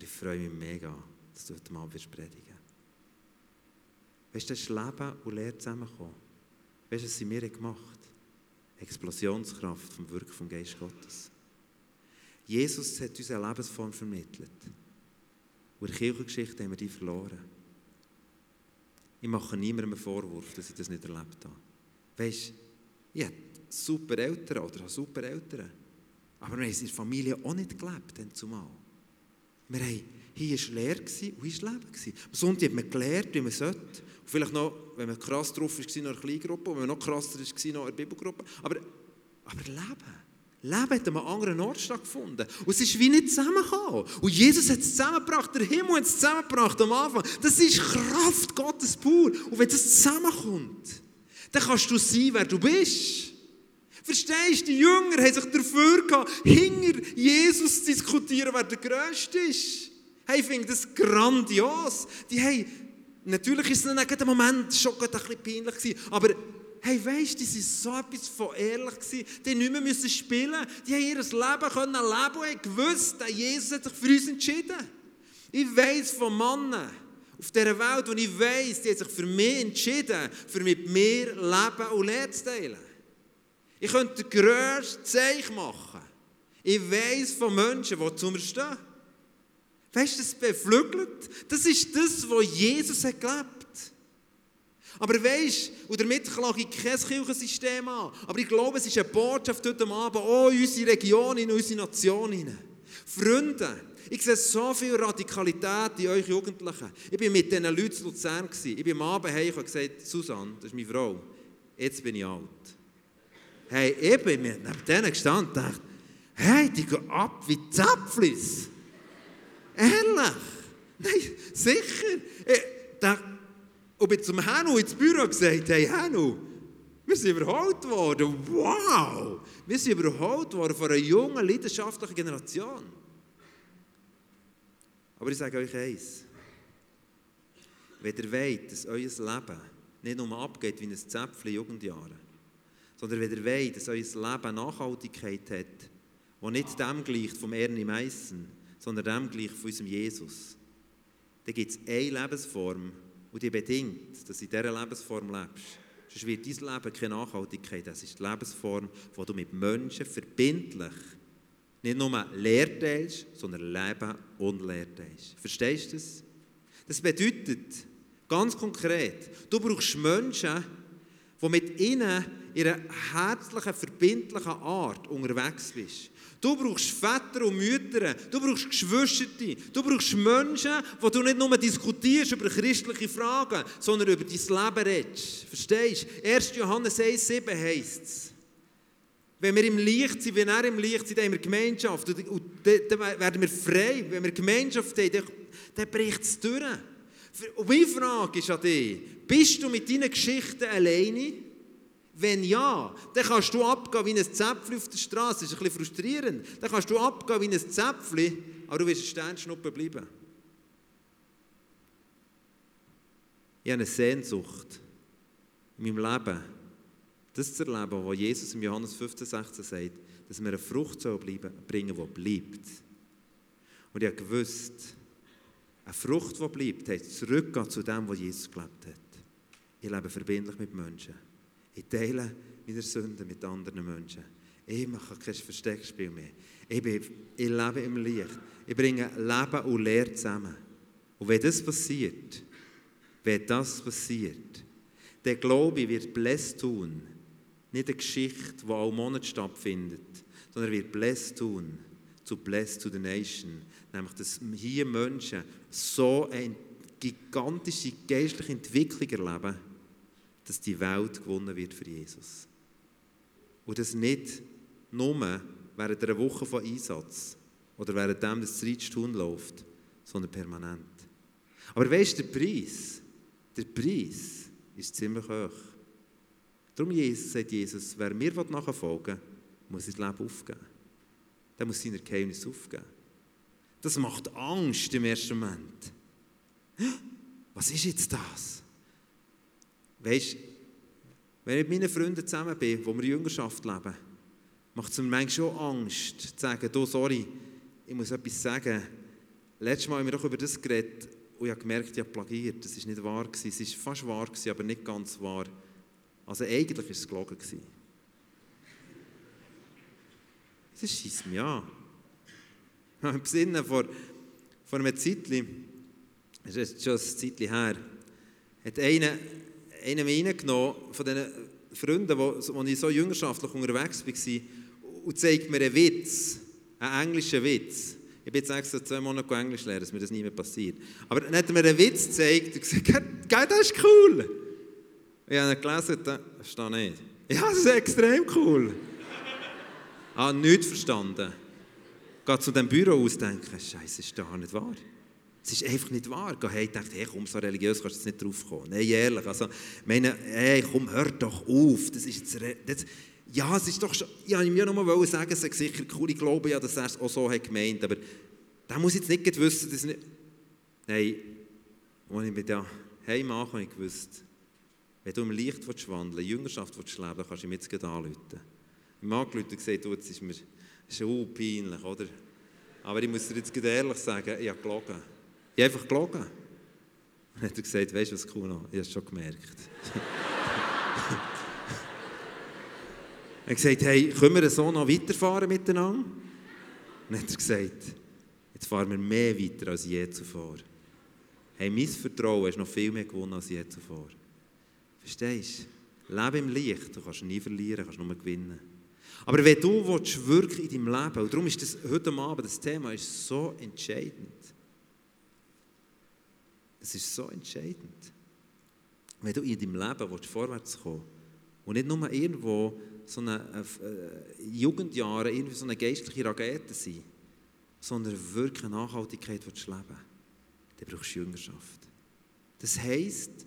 Und ich freue mich mega, dass du heute wirst predigen. Weißt du, das ist Leben und Lehre zusammengekommen. Weißt du, was sie mir gemacht haben? Explosionskraft vom Wirken vom Geist Gottes. Jesus hat uns eine Lebensform vermittelt. Und in der Kirchengeschichte haben wir die verloren. Ich mache niemandem einen Vorwurf, dass ich das nicht erlebt habe. Weißt du, ich habe super Eltern oder habe super Eltern. Aber wir haben in der Familie auch nicht gelebt, dann zumal. Wir haben, hier war Lehre und hier war Leben. Am Sonntag hat man gelernt, wie man sollte. Und vielleicht noch, wenn man krass drauf war, noch in einer Kleingruppe, und wenn man noch krasser war, noch in einer Bibelgruppe. Aber, aber Leben. Leben hat an einem anderen Ort stattgefunden. Und es ist wie nicht zusammengekommen. Und Jesus hat es zusammengebracht, der Himmel hat es zusammengebracht am Anfang. Das ist Kraft Gottes pur. Und wenn das zusammenkommt, dann kannst du sein, wer du bist. Verstehst du, die Jünger haben sich dafür gehabt, hinter Jesus zu diskutieren, wer der Größte ist. Hey, ich finde das grandios. Die haben, natürlich ist es dann im Moment schon ein bisschen peinlich gewesen, aber hey, weisst du, die waren so etwas von ehrlich gewesen. Die nicht mehr spielen. Die haben ihr Leben können leben und haben gewusst, dass Jesus hat sich für uns entschieden. Ich weiss von Männern auf dieser Welt, wo ich weiss, die haben sich für mich entschieden, für mit mir Leben und Lehre zu teilen. Ich könnte den grössten Zeichen machen. Ich weiss von Menschen, die zu mir stehen. Weißt du, das beflügelt. Das ist das, was Jesus hat gelebt. Aber weisst, und damit klage ich kein Kirchensystem an. Aber ich glaube, es ist eine Botschaft heute Abend auch in unsere Region, in unsere Nation. Freunde, ich sehe so viel Radikalität in euch Jugendlichen. Ich war mit diesen Leuten zu Luzern. Ich bin am Abend heim und gesagt, Susanne, das ist meine Frau, jetzt bin ich alt. Hey, ich bin neben denen gestanden und dachte, hey, die gehen ab wie Zäpflis. Ehrlich? Nein, sicher. Ich dachte, und bin zum Hanno ins Büro gesagt, hey Hanno, wir sind überholt worden. Wow! Wir sind überholt worden von einer jungen, leidenschaftlichen Generation. Aber ich sage euch eins. Wenn ihr wollt, dass euer Leben nicht nur abgeht wie ein Zäpfchen Jugendjahre, sondern wenn ihr wollt, dass euer Leben Nachhaltigkeit hat, die nicht dem gleicht vom Ernie Meissen, sondern dem gleicht von unserem Jesus, dann gibt es eine Lebensform, und die bedingt, dass du in dieser Lebensform lebst. Sonst wird dein Leben keine Nachhaltigkeit. Das ist die Lebensform, wo du mit Menschen verbindlich nicht nur Lehr teilst, sondern Leben und Lehr teilst. Verstehst du das? Das bedeutet, ganz konkret, du brauchst Menschen, die mit ihnen in einer herzlichen, verbindlichen Art unterwegs bist. Du brauchst Väter und Mütter, du brauchst Geschwister, du brauchst Menschen, wo du nicht nur diskutierst über christliche Fragen, sondern über dein Leben redest. Verstehst du? 1. Johannes 1,7 heisst es. Wenn wir im Licht sind, wenn er im Licht sind, haben wir Gemeinschaft. Und dann werden wir frei. Wenn wir Gemeinschaft haben, dann bricht es durch. Und meine Frage ist an dich, bist du mit deinen Geschichten alleine? Wenn ja, dann kannst du abgehen wie ein Zäpfchen auf der Straße. Das ist ein bisschen frustrierend. Dann kannst du abgehen wie ein Zäpfchen, aber du wirst ein Sternschnuppe bleiben. Ich habe eine Sehnsucht in meinem Leben, das zu erleben, was Jesus im Johannes 15, 16 sagt, dass wir eine Frucht bleiben, bringen, die bleibt. Und ich habe gewusst, eine Frucht, die bleibt, heißt zurückgehen zu dem, was Jesus gelebt hat. Ich lebe verbindlich mit Menschen. Ich teile meine Sünden mit anderen Menschen. Ich mache kein Versteckspiel mehr. Ich, bin, ich lebe im Licht. Ich bringe Leben und Lehre zusammen. Und wenn das passiert, wenn das passiert, der Glaube wird blessed tun. Nicht eine Geschichte, die auch Monat stattfindet, sondern er wird blessed tun zu Blessed to the Nation. Nämlich, dass hier Menschen so eine gigantische geistliche Entwicklung erleben, dass die Welt gewonnen wird für Jesus. Und das nicht nur während einer Woche von Einsatz oder während dem das Zeitstund läuft, sondern permanent. Aber weißt du, der Preis, der Preis ist ziemlich hoch. Darum Jesus, sagt Jesus, wer mir nachfolgen will, muss sein Leben aufgeben. Der muss seine Geheimnisse aufgeben. Das macht Angst im ersten Moment. Was ist jetzt das? Weißt du, wenn ich mit meinen Freunden zusammen bin, wo wir Jüngerschaft leben, macht es mir manchmal schon Angst, zu sagen, du, sorry, ich muss etwas sagen. Letztes Mal haben wir doch über das geredet und ich habe gemerkt, ich habe plagiert. Das war nicht wahr. Es war fast wahr, aber nicht ganz wahr. Also eigentlich war es gelogen. Gewesen. Das schießt mich an. Im Sinne vor, vor einem Zeitchen, das ist schon ein Zeitchen her, hat einer, einer mich reingenommen von diesen Freunden, wo, wo ich so jüngerschaftlich unterwegs war, und zeigt mir einen Witz, einen englischen Witz. Ich bin jetzt extra zwei Monate Englisch lernen, dass mir das nie mehr passiert. Aber dann hat er mir einen Witz gezeigt und gesagt, Gell, das ist cool. Ich habe ihn gelesen, das steht nicht. Ja, das ist extrem cool. Ah, nichts verstanden. Geht zu dem Büro ausdenken, Scheiße, ist das nicht wahr? Es ist einfach nicht wahr. Geh hey, dachte, hey, komm, so religiös kannst du jetzt nicht drauf kommen. Nein, ehrlich. Also, meine, hey, komm, hör doch auf. Das ist jetzt, das, ja, es ist doch schon, ja, ich mir mal sagen, es ist sicher cool, ich glaube ja, dass er es auch so hat gemeint, aber da muss jetzt nicht wissen, dass nicht, nein, als ich mich da heim mache, habe ich gewusst, wenn du im Licht wandeln willst, Jüngerschaft willst leben, kannst du mich jetzt anrufen. Ich Mann angerufen und gesagt, du, jetzt ist mir schon peinlich, oder? Aber ich muss dir jetzt ehrlich sagen, ich habe gelogen. Ich habe einfach gelogen. Dann hat er gesagt, weißt du was, Kuno, ich habe es schon gemerkt. er hat gesagt, hey, können wir so noch weiterfahren miteinander? Dann hat er gesagt, jetzt fahren wir mehr weiter als je zuvor. Hey, mein Vertrauen ist noch viel mehr gewonnen als je zuvor. Verstehst du? Lebe im Licht, du kannst nie verlieren, kannst nur gewinnen. Aber wenn du willst, wirklich in deinem Leben, und darum ist das heute Abend das Thema ist so entscheidend. Es ist so entscheidend. Wenn du in deinem Leben willst, vorwärts kommen und nicht nur irgendwo so eine äh, Jugendjahre, irgendwie so eine geistliche Rakete sein, sondern wirklich Nachhaltigkeit willst leben, dann brauchst du Jüngerschaft. Das heisst,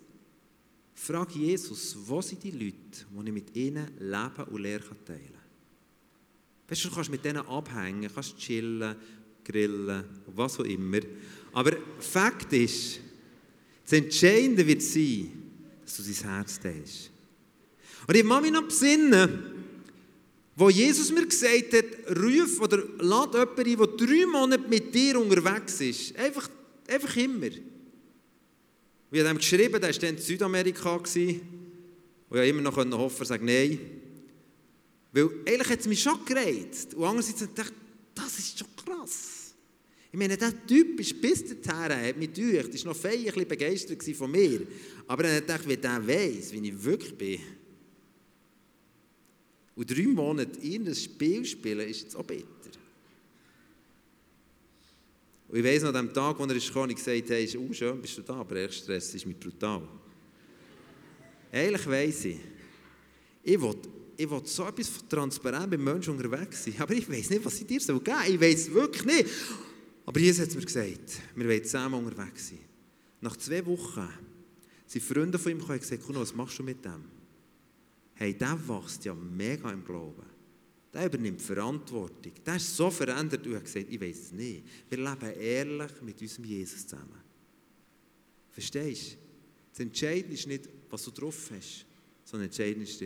frag Jesus, wo sind die Leute, die ich mit ihnen Leben und Lehre teilen kann. Weißt du, du kannst mit denen abhängen, kannst chillen, grillen, was auch immer. Aber Fakt ist, das Entscheidende wird sein, dass du dein Herz teilst. Und ich mache mich noch besinnen, wo Jesus mir gesagt hat, ruf oder lad jemanden ein, der drei Monate mit dir unterwegs ist. Einfach, einfach immer. Wir haben ihm geschrieben, der war dann in Südamerika. Und ich immer noch hoffen, er sagt nein. Weil eigentlich hat es mich schon gereizt. Und andererseits dachte ich, das ist schon krass. Ich meine, der Typ ist bis dahin, hat mich durch, ist noch fein ein begeistert von mir. Aber dann dachte ich, wenn der weiss, wie ich wirklich bin. Und drei Monate in ein Spiel spielen, ist jetzt auch bitter. Und ich weiss noch, an dem Tag, als er ist gekommen, ich gesagt habe, hey, oh, schön bist du da, aber der Stress ist mir brutal. Eigentlich weiss ich, ich will ich will so etwas transparent beim Menschen unterwegs sein, aber ich weiß nicht, was ich dir so geben. Ich weiß wirklich nicht. Aber Jesus hat mir gesagt, wir wollen zusammen unterwegs sein. Nach zwei Wochen sind Freunde von ihm gekommen und gesagt, was machst du mit dem? Hey, der wächst ja mega im Glauben. Der übernimmt Verantwortung. Der ist so verändert und hat gesagt, ich weiß es nicht. Wir leben ehrlich mit unserem Jesus zusammen. Verstehst du? Das Entscheidende ist nicht, was du drauf hast, sondern entscheidend ist,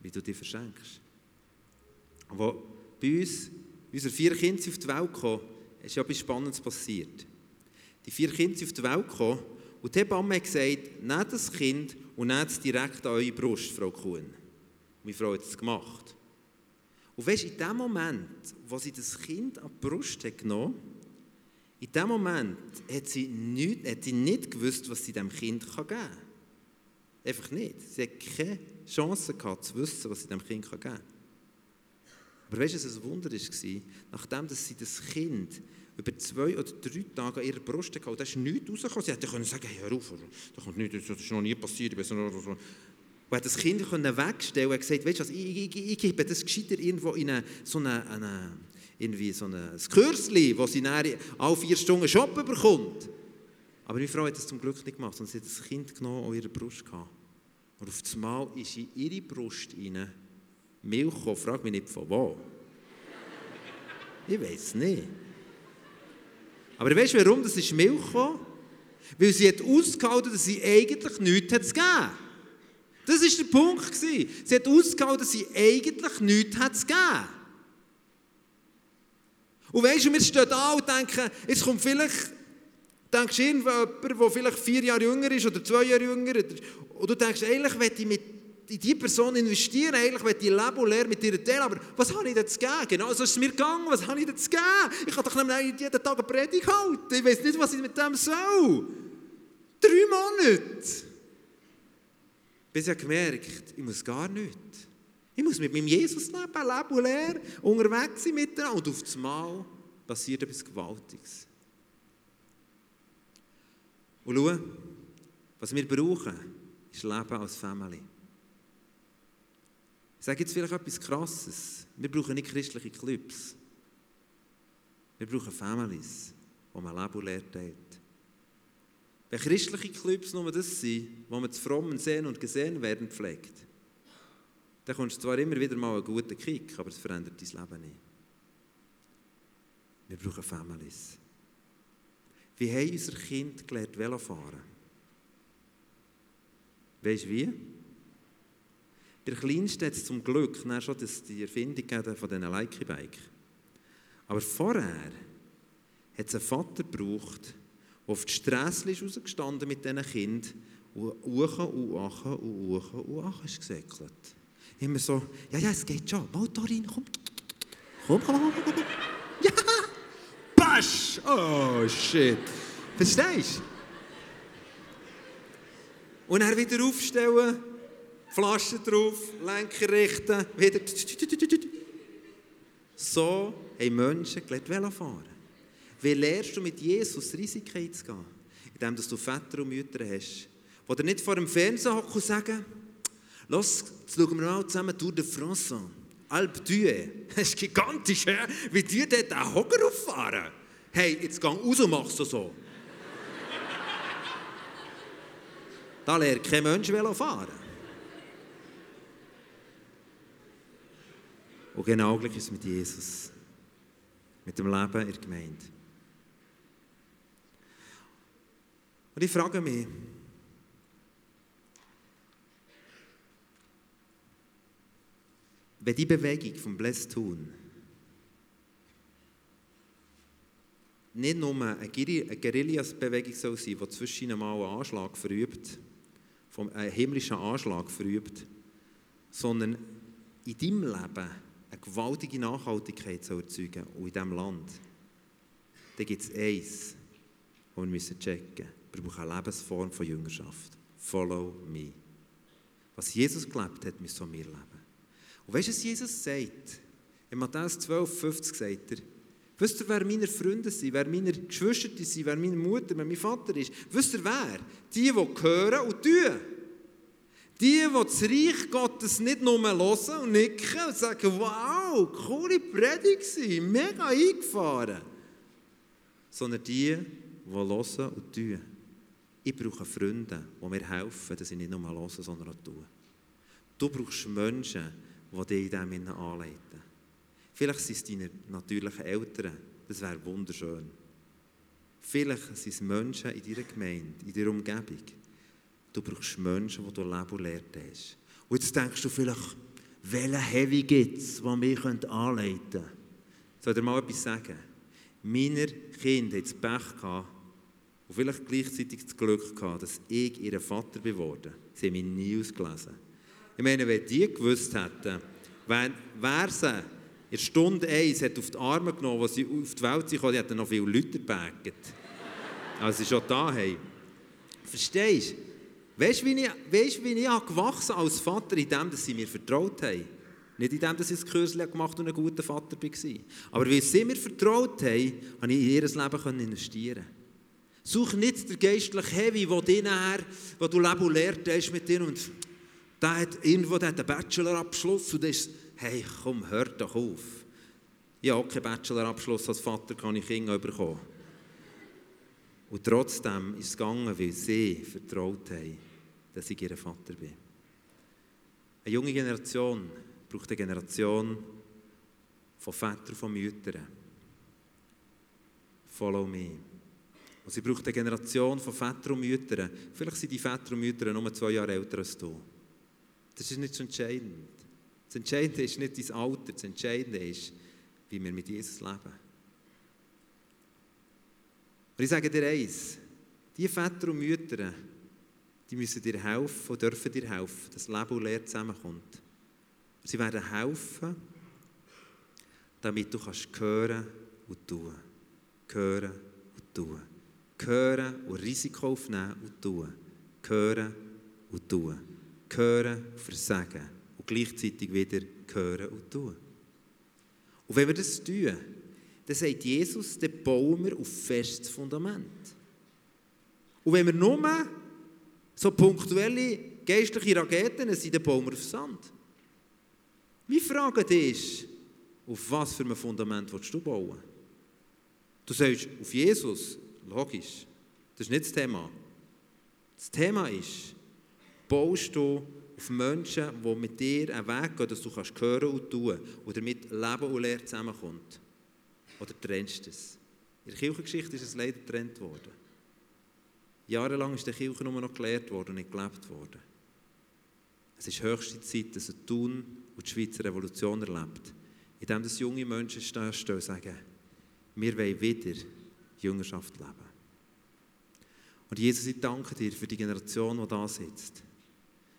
wie du dich verschenkst. Wo bei uns, unsere vier Kinder auf die Welt kamen, ist ja etwas Spannendes passiert. Die vier Kinder sind auf die Welt gekommen und die Hebamme hat gesagt, nehmt das Kind und nehmt es direkt an eure Brust, Frau Kuhn. Meine Frau hat es gemacht. Und weißt du, in dem Moment, wo sie das Kind an die Brust hat genommen in dem Moment hat sie, nicht, hat sie nicht gewusst, was sie dem Kind geben kann. Einfach nicht. Sie hat keine Chance gehabt, zu wissen, was sie dem Kind geben kann. Aber weißt du, was ein Wunder war? Nachdem dass sie das Kind über zwei oder drei Tage an ihrer Brust hatte, da ist nichts rausgekommen. Sie hätte können sagen, hey, hör auf, das, kommt nicht, das ist noch nie passiert. Ich noch, so. Und hat das Kind wegstellen und gesagt, weißt du ich, ich, ich, ich gebe das gescheiter irgendwo in eine, so eine, eine irgendwie so ein Kürzli, das sie dann alle vier Stunden shoppen bekommt. Aber meine Frau hat das zum Glück nicht gemacht, sondern sie hat das Kind genommen und ihre Brust gehabt. Und auf einmal ist in ihre Brust rein Milch gekommen. Frag mich nicht von wo. Ich weiß nicht. Aber weißt du, warum das ist Milch gekommen? Weil sie hat ausgehalten, dass sie eigentlich nichts hat zu geben. Das war der Punkt. Sie hat ausgehalten, dass sie eigentlich nichts hat zu geben. Und weißt du, wir stehen da und denken, jetzt kommt vielleicht, denkst du jemand, der vielleicht vier Jahre jünger ist oder zwei Jahre jünger, und du denkst, eigentlich möchte ich mit in diese Person investieren, eigentlich möchte ich Leben und Lehre mit ihr teilen, aber was habe ich denn zu geben? Genau so ist es mir gegangen, was habe ich denn zu geben? Ich kann doch nicht jeden Tag eine Predigt halten, ich weiß nicht, was ich mit dem soll. Drei Monate. Bis ich gemerkt ich muss gar nichts. Ich muss mit meinem Jesus leben, leben und lernen, unterwegs sein miteinander. Und auf einmal passiert etwas Gewaltiges. Und schau, was wir brauchen, ist Leben als Familie. Ich sage jetzt vielleicht etwas Krasses. Wir brauchen nicht christliche Clubs. Wir brauchen Families, wo man Leben und. Wenn christliche Clubs nur das sind, wo man zu frommen sehen und gesehen werden pflegt, dann kommst du zwar immer wieder mal einen guten Kick, aber es verändert dein Leben nicht. Wir brauchen Families. Wie haben unsere Kinder gelernt Velofahren? Weißt du wie? Der Kleinste hat zum Glück schon die Erfindung von diesen Leiki-Bike. Aber vorher hat es einen Vater gebraucht, der auf die Strasse rausgestanden mit diesen Kindern und uchen und achen und uchen und achen ist gesäckelt immer so, ja, ja, es geht schon. Motorin, komm. Komm, komm, komm, komm. Ja! Basch! Oh, shit. Verstehst du? Und dann wieder aufstellen, Flaschen drauf, Lenker richten, wieder. So haben Menschen gelernt fahren. Wie lernst du mit Jesus Risiken einzugehen? Indem du Väter und Mütter hast, die nicht vor dem Fernseher hocken und sagen, Los, jetzt schauen wir mal zusammen Tour de France an. Alpe d'Huez. Das ist gigantisch, wie die dort einen Hocker auffahren. Hey, jetzt geh raus und mach so. da lernt kein Mensch fahren. Und genau gleich ist es mit Jesus. Mit dem Leben in der Gemeinde. Und ich frage mich, wenn die Bewegung vom Blessed Tun nicht nur eine Guerillas-Bewegung soll sein, die zwischen mal einen Anschlag verübt, einen himmlischen Anschlag verübt, sondern in deinem Leben eine gewaltige Nachhaltigkeit soll erzeugen und in diesem Land, dann gibt es eins, was wir müssen checken müssen. Wir brauchen eine Lebensform von Jüngerschaft. Follow me. Was Jesus gelebt hat, müssen wir leben. Und weißt du, was Jesus sagt? In Matthäus 12, 50 sagt er, Wisst ihr, wer meine Freunde sind, wer meine Geschwister sind, wer meine Mutter, wer mein Vater ist? Wisst ihr, wer? Die, die hören und tun. Die, die das Reich Gottes nicht nur hören und nicken und sagen, wow, coole Predigt mega eingefahren. Sondern die, die hören und tun. Ich brauche Freunde, die mir helfen, dass ich nicht nur höre, sondern auch tue. Du brauchst Menschen, die dich in dem anleiten. Vielleicht sind es deine natürlichen Eltern, das wäre wunderschön. Vielleicht sind es Menschen in deiner Gemeinde, in deiner Umgebung, Du brauchst Menschen, die du Leben und Lehre hast. Und jetzt denkst du vielleicht, welchen Heavy gibt es, der mich anleiten könnte? Soll ich dir mal etwas sagen? Meine Kinder hatten das Pech gehabt und vielleicht gleichzeitig das Glück gehabt, dass ich ihr Vater geworden bin. Sie haben mich nie ausgelesen. Ich meine, wenn die gewusst hätten, wer sie in Stunde 1 hat auf die Arme genommen, als sie auf die Welt sind, die hätten noch viel Leute gebägt. als sie schon da haben. Verstehst du? Weißt du, wie ich, weißt, wie ich gewachsen als Vater, in dem, dass sie mir vertraut haben? Nicht in dem, dass ich ein Kürzchen gemacht und ein guter Vater war. Aber weil sie mir vertraut haben, konnte ich in ihr Leben investieren. Such nicht den geistlichen Heavy, der dir nachher, wo du Leben und hast mit dir und der hat irgendwo der hat einen Bachelorabschluss und ist, hey, komm, hör doch auf. Ich habe auch keinen Bachelorabschluss als Vater, kann ich Kinder bekommen. Und trotzdem ist es gegangen, weil sie vertraut haben dass ich ihr Vater bin. Eine junge Generation braucht eine Generation von Vätern und von Müttern. Follow me. Und sie braucht eine Generation von Vätern und Müttern. Vielleicht sind die Väter und Mütter nur zwei Jahre älter als du. Das ist nicht so entscheidend. Das Entscheidende ist nicht dein Alter, das Entscheidende ist, wie wir mit Jesus leben. Und ich sage dir eins, die Väter und Mütter, die müssen dir helfen und dürfen dir helfen, dass Leben und Lehre zusammenkommt. Sie werden helfen, damit du kannst hören und tun. Hören und tun. Hören und Risiko aufnehmen und tun. Hören und tun. Hören und versagen. Gleichzeitig wieder hören und tun. Und wenn wir das tun, dann sagt Jesus, dann bauen wir auf festes Fundament. Und wenn wir nur so punktuelle geistliche Raketen sind, dann bauen wir auf Sand. Meine Frage ist, auf was für ein Fundament willst du bauen? Du sagst, auf Jesus, logisch. Das ist nicht das Thema. Das Thema ist, baust du auf Menschen, die mit dir einen Weg gehen, dass du kannst hören und tun und damit Leben und Lehre zusammenkommt? Oder trennst du es? In der Kirchengeschichte ist es leider getrennt worden. Jahrelang ist der Kirche nur noch gelehrt worden und nicht gelebt worden. Es ist höchste Zeit, dass ein Thun und die Schweizer Revolution erlebt, indem das junge Menschen stehen und sagen, wir wollen wieder Jüngerschaft leben. Und Jesus, ich danke dir für die Generation, die da sitzt.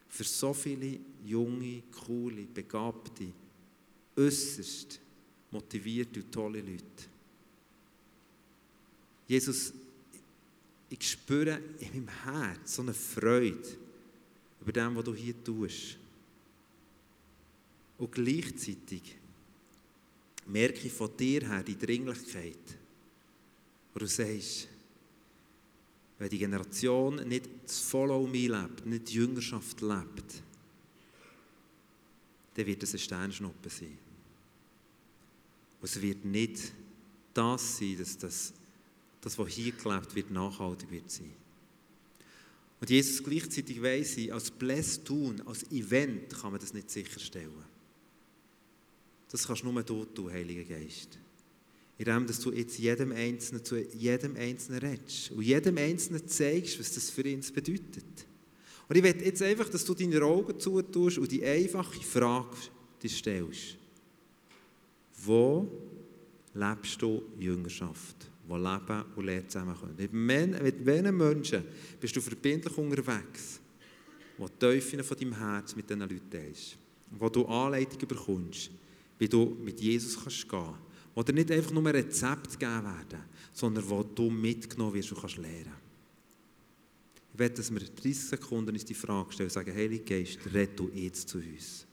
Für so viele junge, coole, begabte, äußerst motivierte und tolle Leute. Jesus, ich spüre in meinem Herz so eine Freude über dem, was du hier tust. Und gleichzeitig merke ich von dir her die Dringlichkeit, wo du sagst, wenn die Generation nicht das Follow Me lebt, nicht die Jüngerschaft lebt, dann wird es ein Sternschnuppe sein. Und es wird nicht das sein, dass das das, was hier gelebt wird, nachhaltig wird sein. Und Jesus gleichzeitig weiss als Bless tun, als Event kann man das nicht sicherstellen. Das kannst nur du tun, Heiliger Geist. Indem, dass du jetzt jedem Einzelnen zu jedem Einzelnen redest und jedem Einzelnen zeigst, was das für ihn bedeutet. Und ich will jetzt einfach, dass du deine Augen zutust und die einfache Frage dir stellst. Wo lebst du Jüngerschaft? die Leben und Lehre zusammenkommen. Mit welchen Menschen bist du verbindlich unterwegs, wo die Teufel von deinem Herz mit diesen Leuten teilst, wo du Anleitungen bekommst, wie du mit Jesus kannst gehen kannst, wo dir nicht einfach nur ein Rezept geben werden, sondern wo du mitgenommen wirst und kannst lernen. Ich werde, dass wir 30 Sekunden uns die Frage stellen und sagen, Heilige Geist, red du jetzt zu uns.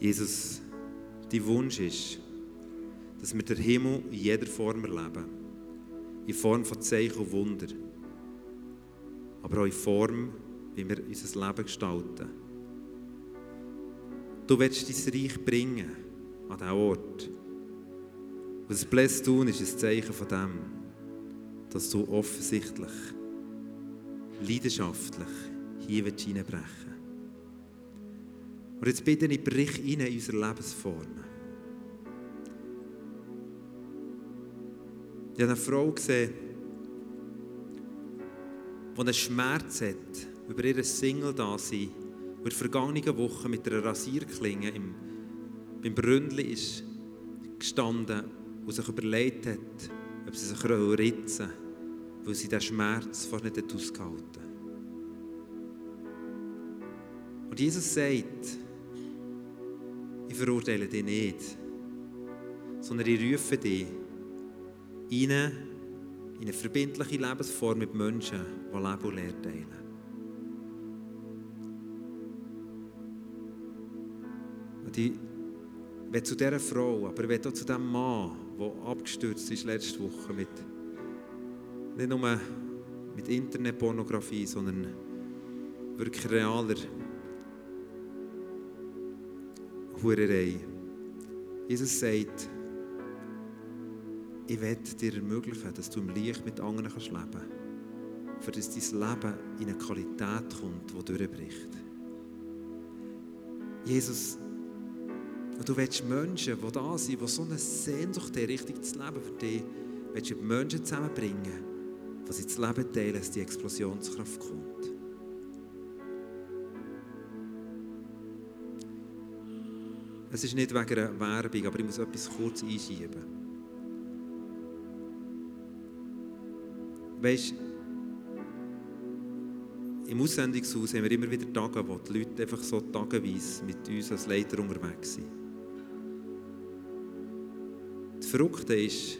Jesus, dein Wunsch ist, dass wir den Himmel in jeder Form erleben. In Form von Zeichen und Wunder. Aber auch in Form wie wir unser Leben gestalten. Du willst dein Reich bringen an diesen Ort. Und das Bless tun ist ein Zeichen von dem, dass du offensichtlich, leidenschaftlich hier hineinbrechen willst. Und jetzt bitte ich, brich rein in unsere Lebensformen. Ich habe eine Frau gesehen, die einen Schmerz hat über ihre Single-Dasein, die in der vergangenen Woche mit einer Rasierklinge im, beim Bründli ist gestanden und sich überlegt hat, ob sie sich ritzen will, weil sie diesen Schmerz fast nicht ausgehalten hat. Und Jesus sagt, ich verurteile dich nicht, sondern ich rufe dich rein in eine verbindliche Lebensform mit Menschen, die Leben und Lehre teilen. Und ich will zu dieser Frau, aber ich will auch zu dem Mann, der abgestürzt ist letzte Woche mit nicht nur mit Internetpornografie, sondern wirklich realer Hurerei. Jesus sagt, ich werde dir ermöglichen, dass du im Licht mit anderen leben kannst, für dass dein Leben in eine Qualität kommt, die durchbricht. Jesus, du willst Menschen, die da sind, die so eine Sehnsucht haben, richtig zu leben für dich, willst du Menschen zusammenbringen, die sie das Leben teilen, dass die Explosionskraft kommt. Es ist nicht wegen einer Werbung, aber ich muss etwas kurz einschieben. Weißt im Aussendungshaus haben wir immer wieder Tage, wo die Leute einfach so tageweise mit uns als Leiter unterwegs sind. Das Verrückte ist,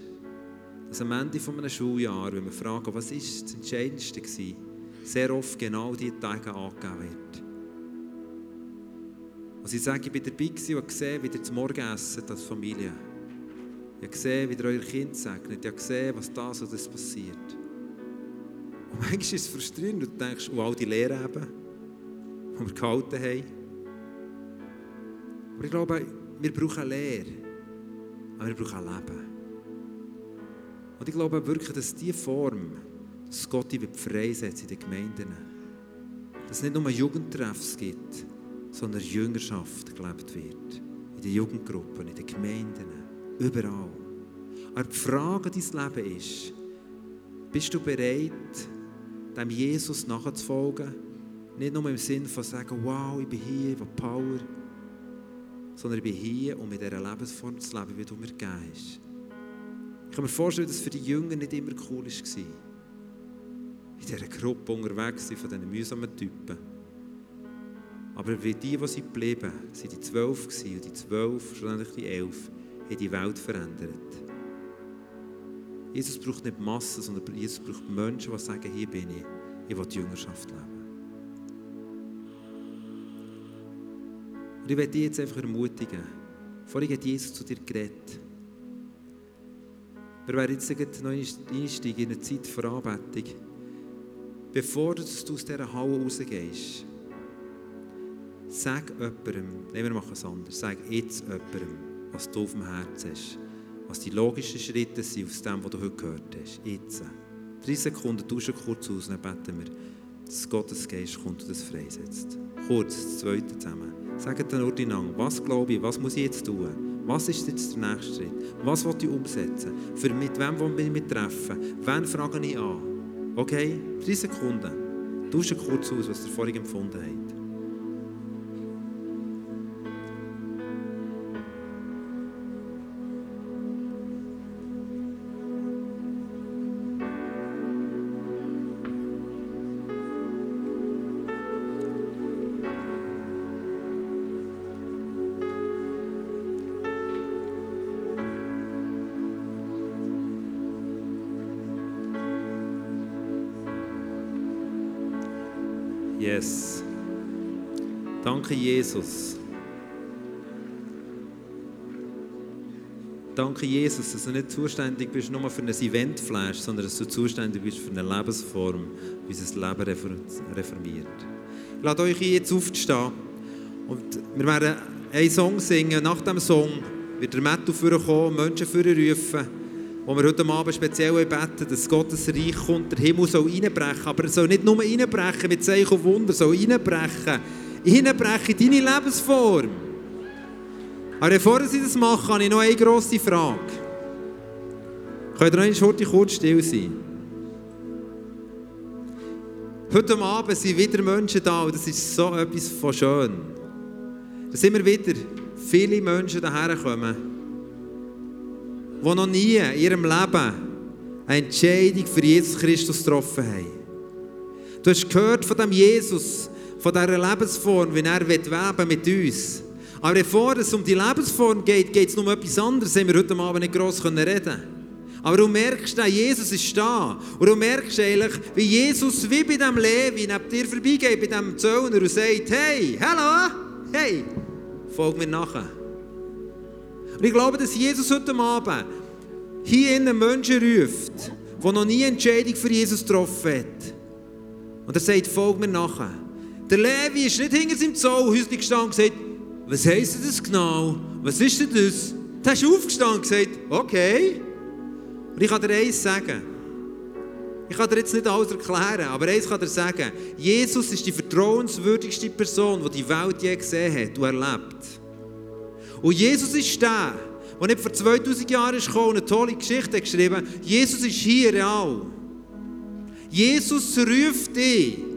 dass am Ende eines Schuljahres, wenn wir fragen, was ist das Entscheidendste war, sehr oft genau diese Tage angegeben wird. Und sie sagen, ich bin dabei gewesen und gesehen, wie ihr zum Morgenessen als Familie. Ich habe wie ihr euer Kind segnet. Ich habe gesehen, was das oder das passiert. Und manchmal ist es frustrierend und du denkst, oh, all die Lehren eben, die wir gehalten haben. Aber ich glaube, wir brauchen Lehre, aber wir brauchen Leben. Und ich glaube wirklich, dass diese Form, dass Gott die freisetzt in den Gemeinden, dass es nicht nur Jugendtreffs gibt, sondern Jüngerschaft gelebt wird. In den Jugendgruppen, in den Gemeinden, überall. Aber die Frage an dein Leben ist, bist du bereit, dem Jesus nachzufolgen? Nicht nur im Sinn von sagen, wow, ich bin hier, ich Power, sondern ich bin hier, um mit dieser Lebensform zu leben, wie du mir gegeben hast. Ich kann mir vorstellen, dass es für die Jünger nicht immer cool war, in dieser Gruppe unterwegs von diesen mühsamen Typen. Aber wie die, die sie geblieben sind die zwölf gewesen, und die zwölf, schlussendlich die elf, haben die Welt verändert. Jesus braucht nicht Massen, sondern Jesus braucht Menschen, die sagen, hier bin ich, ich will die Jüngerschaft leben. Und ich werde dich jetzt einfach ermutigen. Vorhin hat Jesus zu dir geredet. Wir werden jetzt noch einsteigen in eine Zeit vor Anbetung. Bevor du aus dieser Halle rausgehst, sag jemandem, nehmen wir machen es anders, sag jetzt jemandem, was du auf dem Herzen hast was die logischen Schritte sind aus dem, was du heute gehört hast. Jetzt. Drei Sekunden, tauschen kurz aus, dann beten wir, dass Gottes Geist kommt und das freisetzt. Kurz, das Zweite zusammen. Sagt dann ordinang, was glaube ich, was muss ich jetzt tun? Was ist jetzt der nächste Schritt? Was will ich umsetzen? Für mit wem will ich mich treffen? Wen frage ich an? Okay? Drei Sekunden. Tauschen kurz aus, was ihr vorhin empfunden habt. Danke, Jesus. Danke, Jesus, dass du nicht zuständig bist nur für ein Eventflash, sondern dass du zuständig bist für eine Lebensform, wie unser Leben reformiert. Ich lade euch jetzt aufzustehen. Und wir werden einen Song singen. Nach dem Song wird der Matthew vorkommen, Menschen vorrufen, wo wir heute Abend speziell beten, dass Gottes Reich kommt, der Himmel soll reinbrechen. Aber er soll nicht nur reinbrechen mit Zeichen und Wunder, soll reinbrechen. Reinbrechen in deine Lebensform. Aber bevor sie das machen, habe ich noch eine grosse Frage. Könnt ihr noch heute kurz still sein? Heute Abend sind wieder Menschen da und das ist so etwas von schön. Da sind wir wieder viele Menschen daher kommen, die noch nie in ihrem Leben eine Entscheidung für Jesus Christus getroffen haben. Du hast gehört von dem Jesus, von dieser Lebensform, wie er weben mit uns. Aber bevor es um die Lebensform geht, geht es um etwas anderes, haben wir heute Abend nicht gross reden können. Aber du merkst, Jesus ist da. Und du merkst eigentlich, wie Jesus wie bei dem Levi neben dir vorbeigeht, bei dem Zöllner und sagt, hey, hallo, hey, folg mir nachher. Und ich glaube, dass Jesus heute Abend hier in einen Menschen ruft, der noch nie eine Entscheidung für Jesus getroffen hat. Und er sagt, folg mir nachher. Der Levi ist nicht hinter seinem Zollhäuschen gestanden und gesagt, was heisst das genau? Was ist denn das? Der ist aufgestanden und gesagt, okay. Und ich kann dir eins sagen. Ich kann dir jetzt nicht alles erklären, aber eins kann dir sagen. Jesus ist die vertrauenswürdigste Person, die die Welt je gesehen hat und erlebt. Und Jesus ist der, der nicht vor 2000 Jahren gekommen und eine tolle Geschichte geschrieben. Jesus ist hier real. Jesus ruft dich.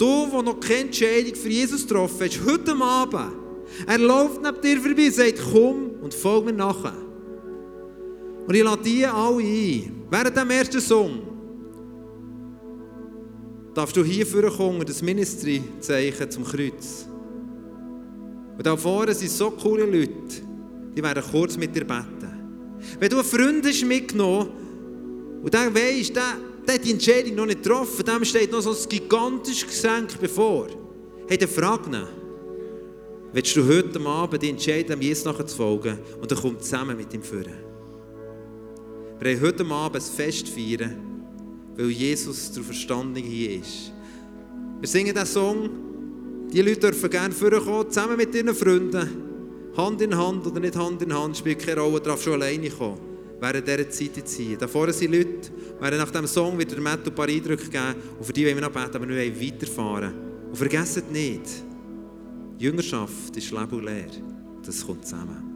Du, der noch keine Entscheidung für Jesus getroffen hast, heute Abend. Er läuft neben dir vorbei und sagt, komm und folg mir nachher. Und ich lade die alle ein. Während dem ersten Song darfst du hier vorkommen, das Ministry-Zeichen zum Kreuz. Und da vorne sind so coole Leute, die werden kurz mit dir beten. Wenn du einen Freund hast mitgenommen und der weisst, der, der hat die Entscheidung noch nicht getroffen, dem steht noch so ein gigantisches Geschenk bevor. Hey, dann frag ihn. Willst du heute Abend die Entscheidung, Jesus nachzufolgen und dann kommt zusammen mit ihm führen? Wir haben heute Abend ein Fest feiern, weil Jesus der Verstandung hier ist. Wir singen diesen Song. Die Leute dürfen gerne vorkommen, zusammen mit ihren Freunden. Hand in Hand oder nicht Hand in Hand, spielt keine Rolle, darf schon alleine kommen. Während dieser Zeit jetzt hier. Da vorne sind Leute, werden nach diesem Song wieder der Matt ein paar Eindrücke geben. Und für die wollen wir noch beten, aber wir wollen weiterfahren. Und vergesst nicht, Jüngerschaft ist Leben und Lehre. Das kommt zusammen.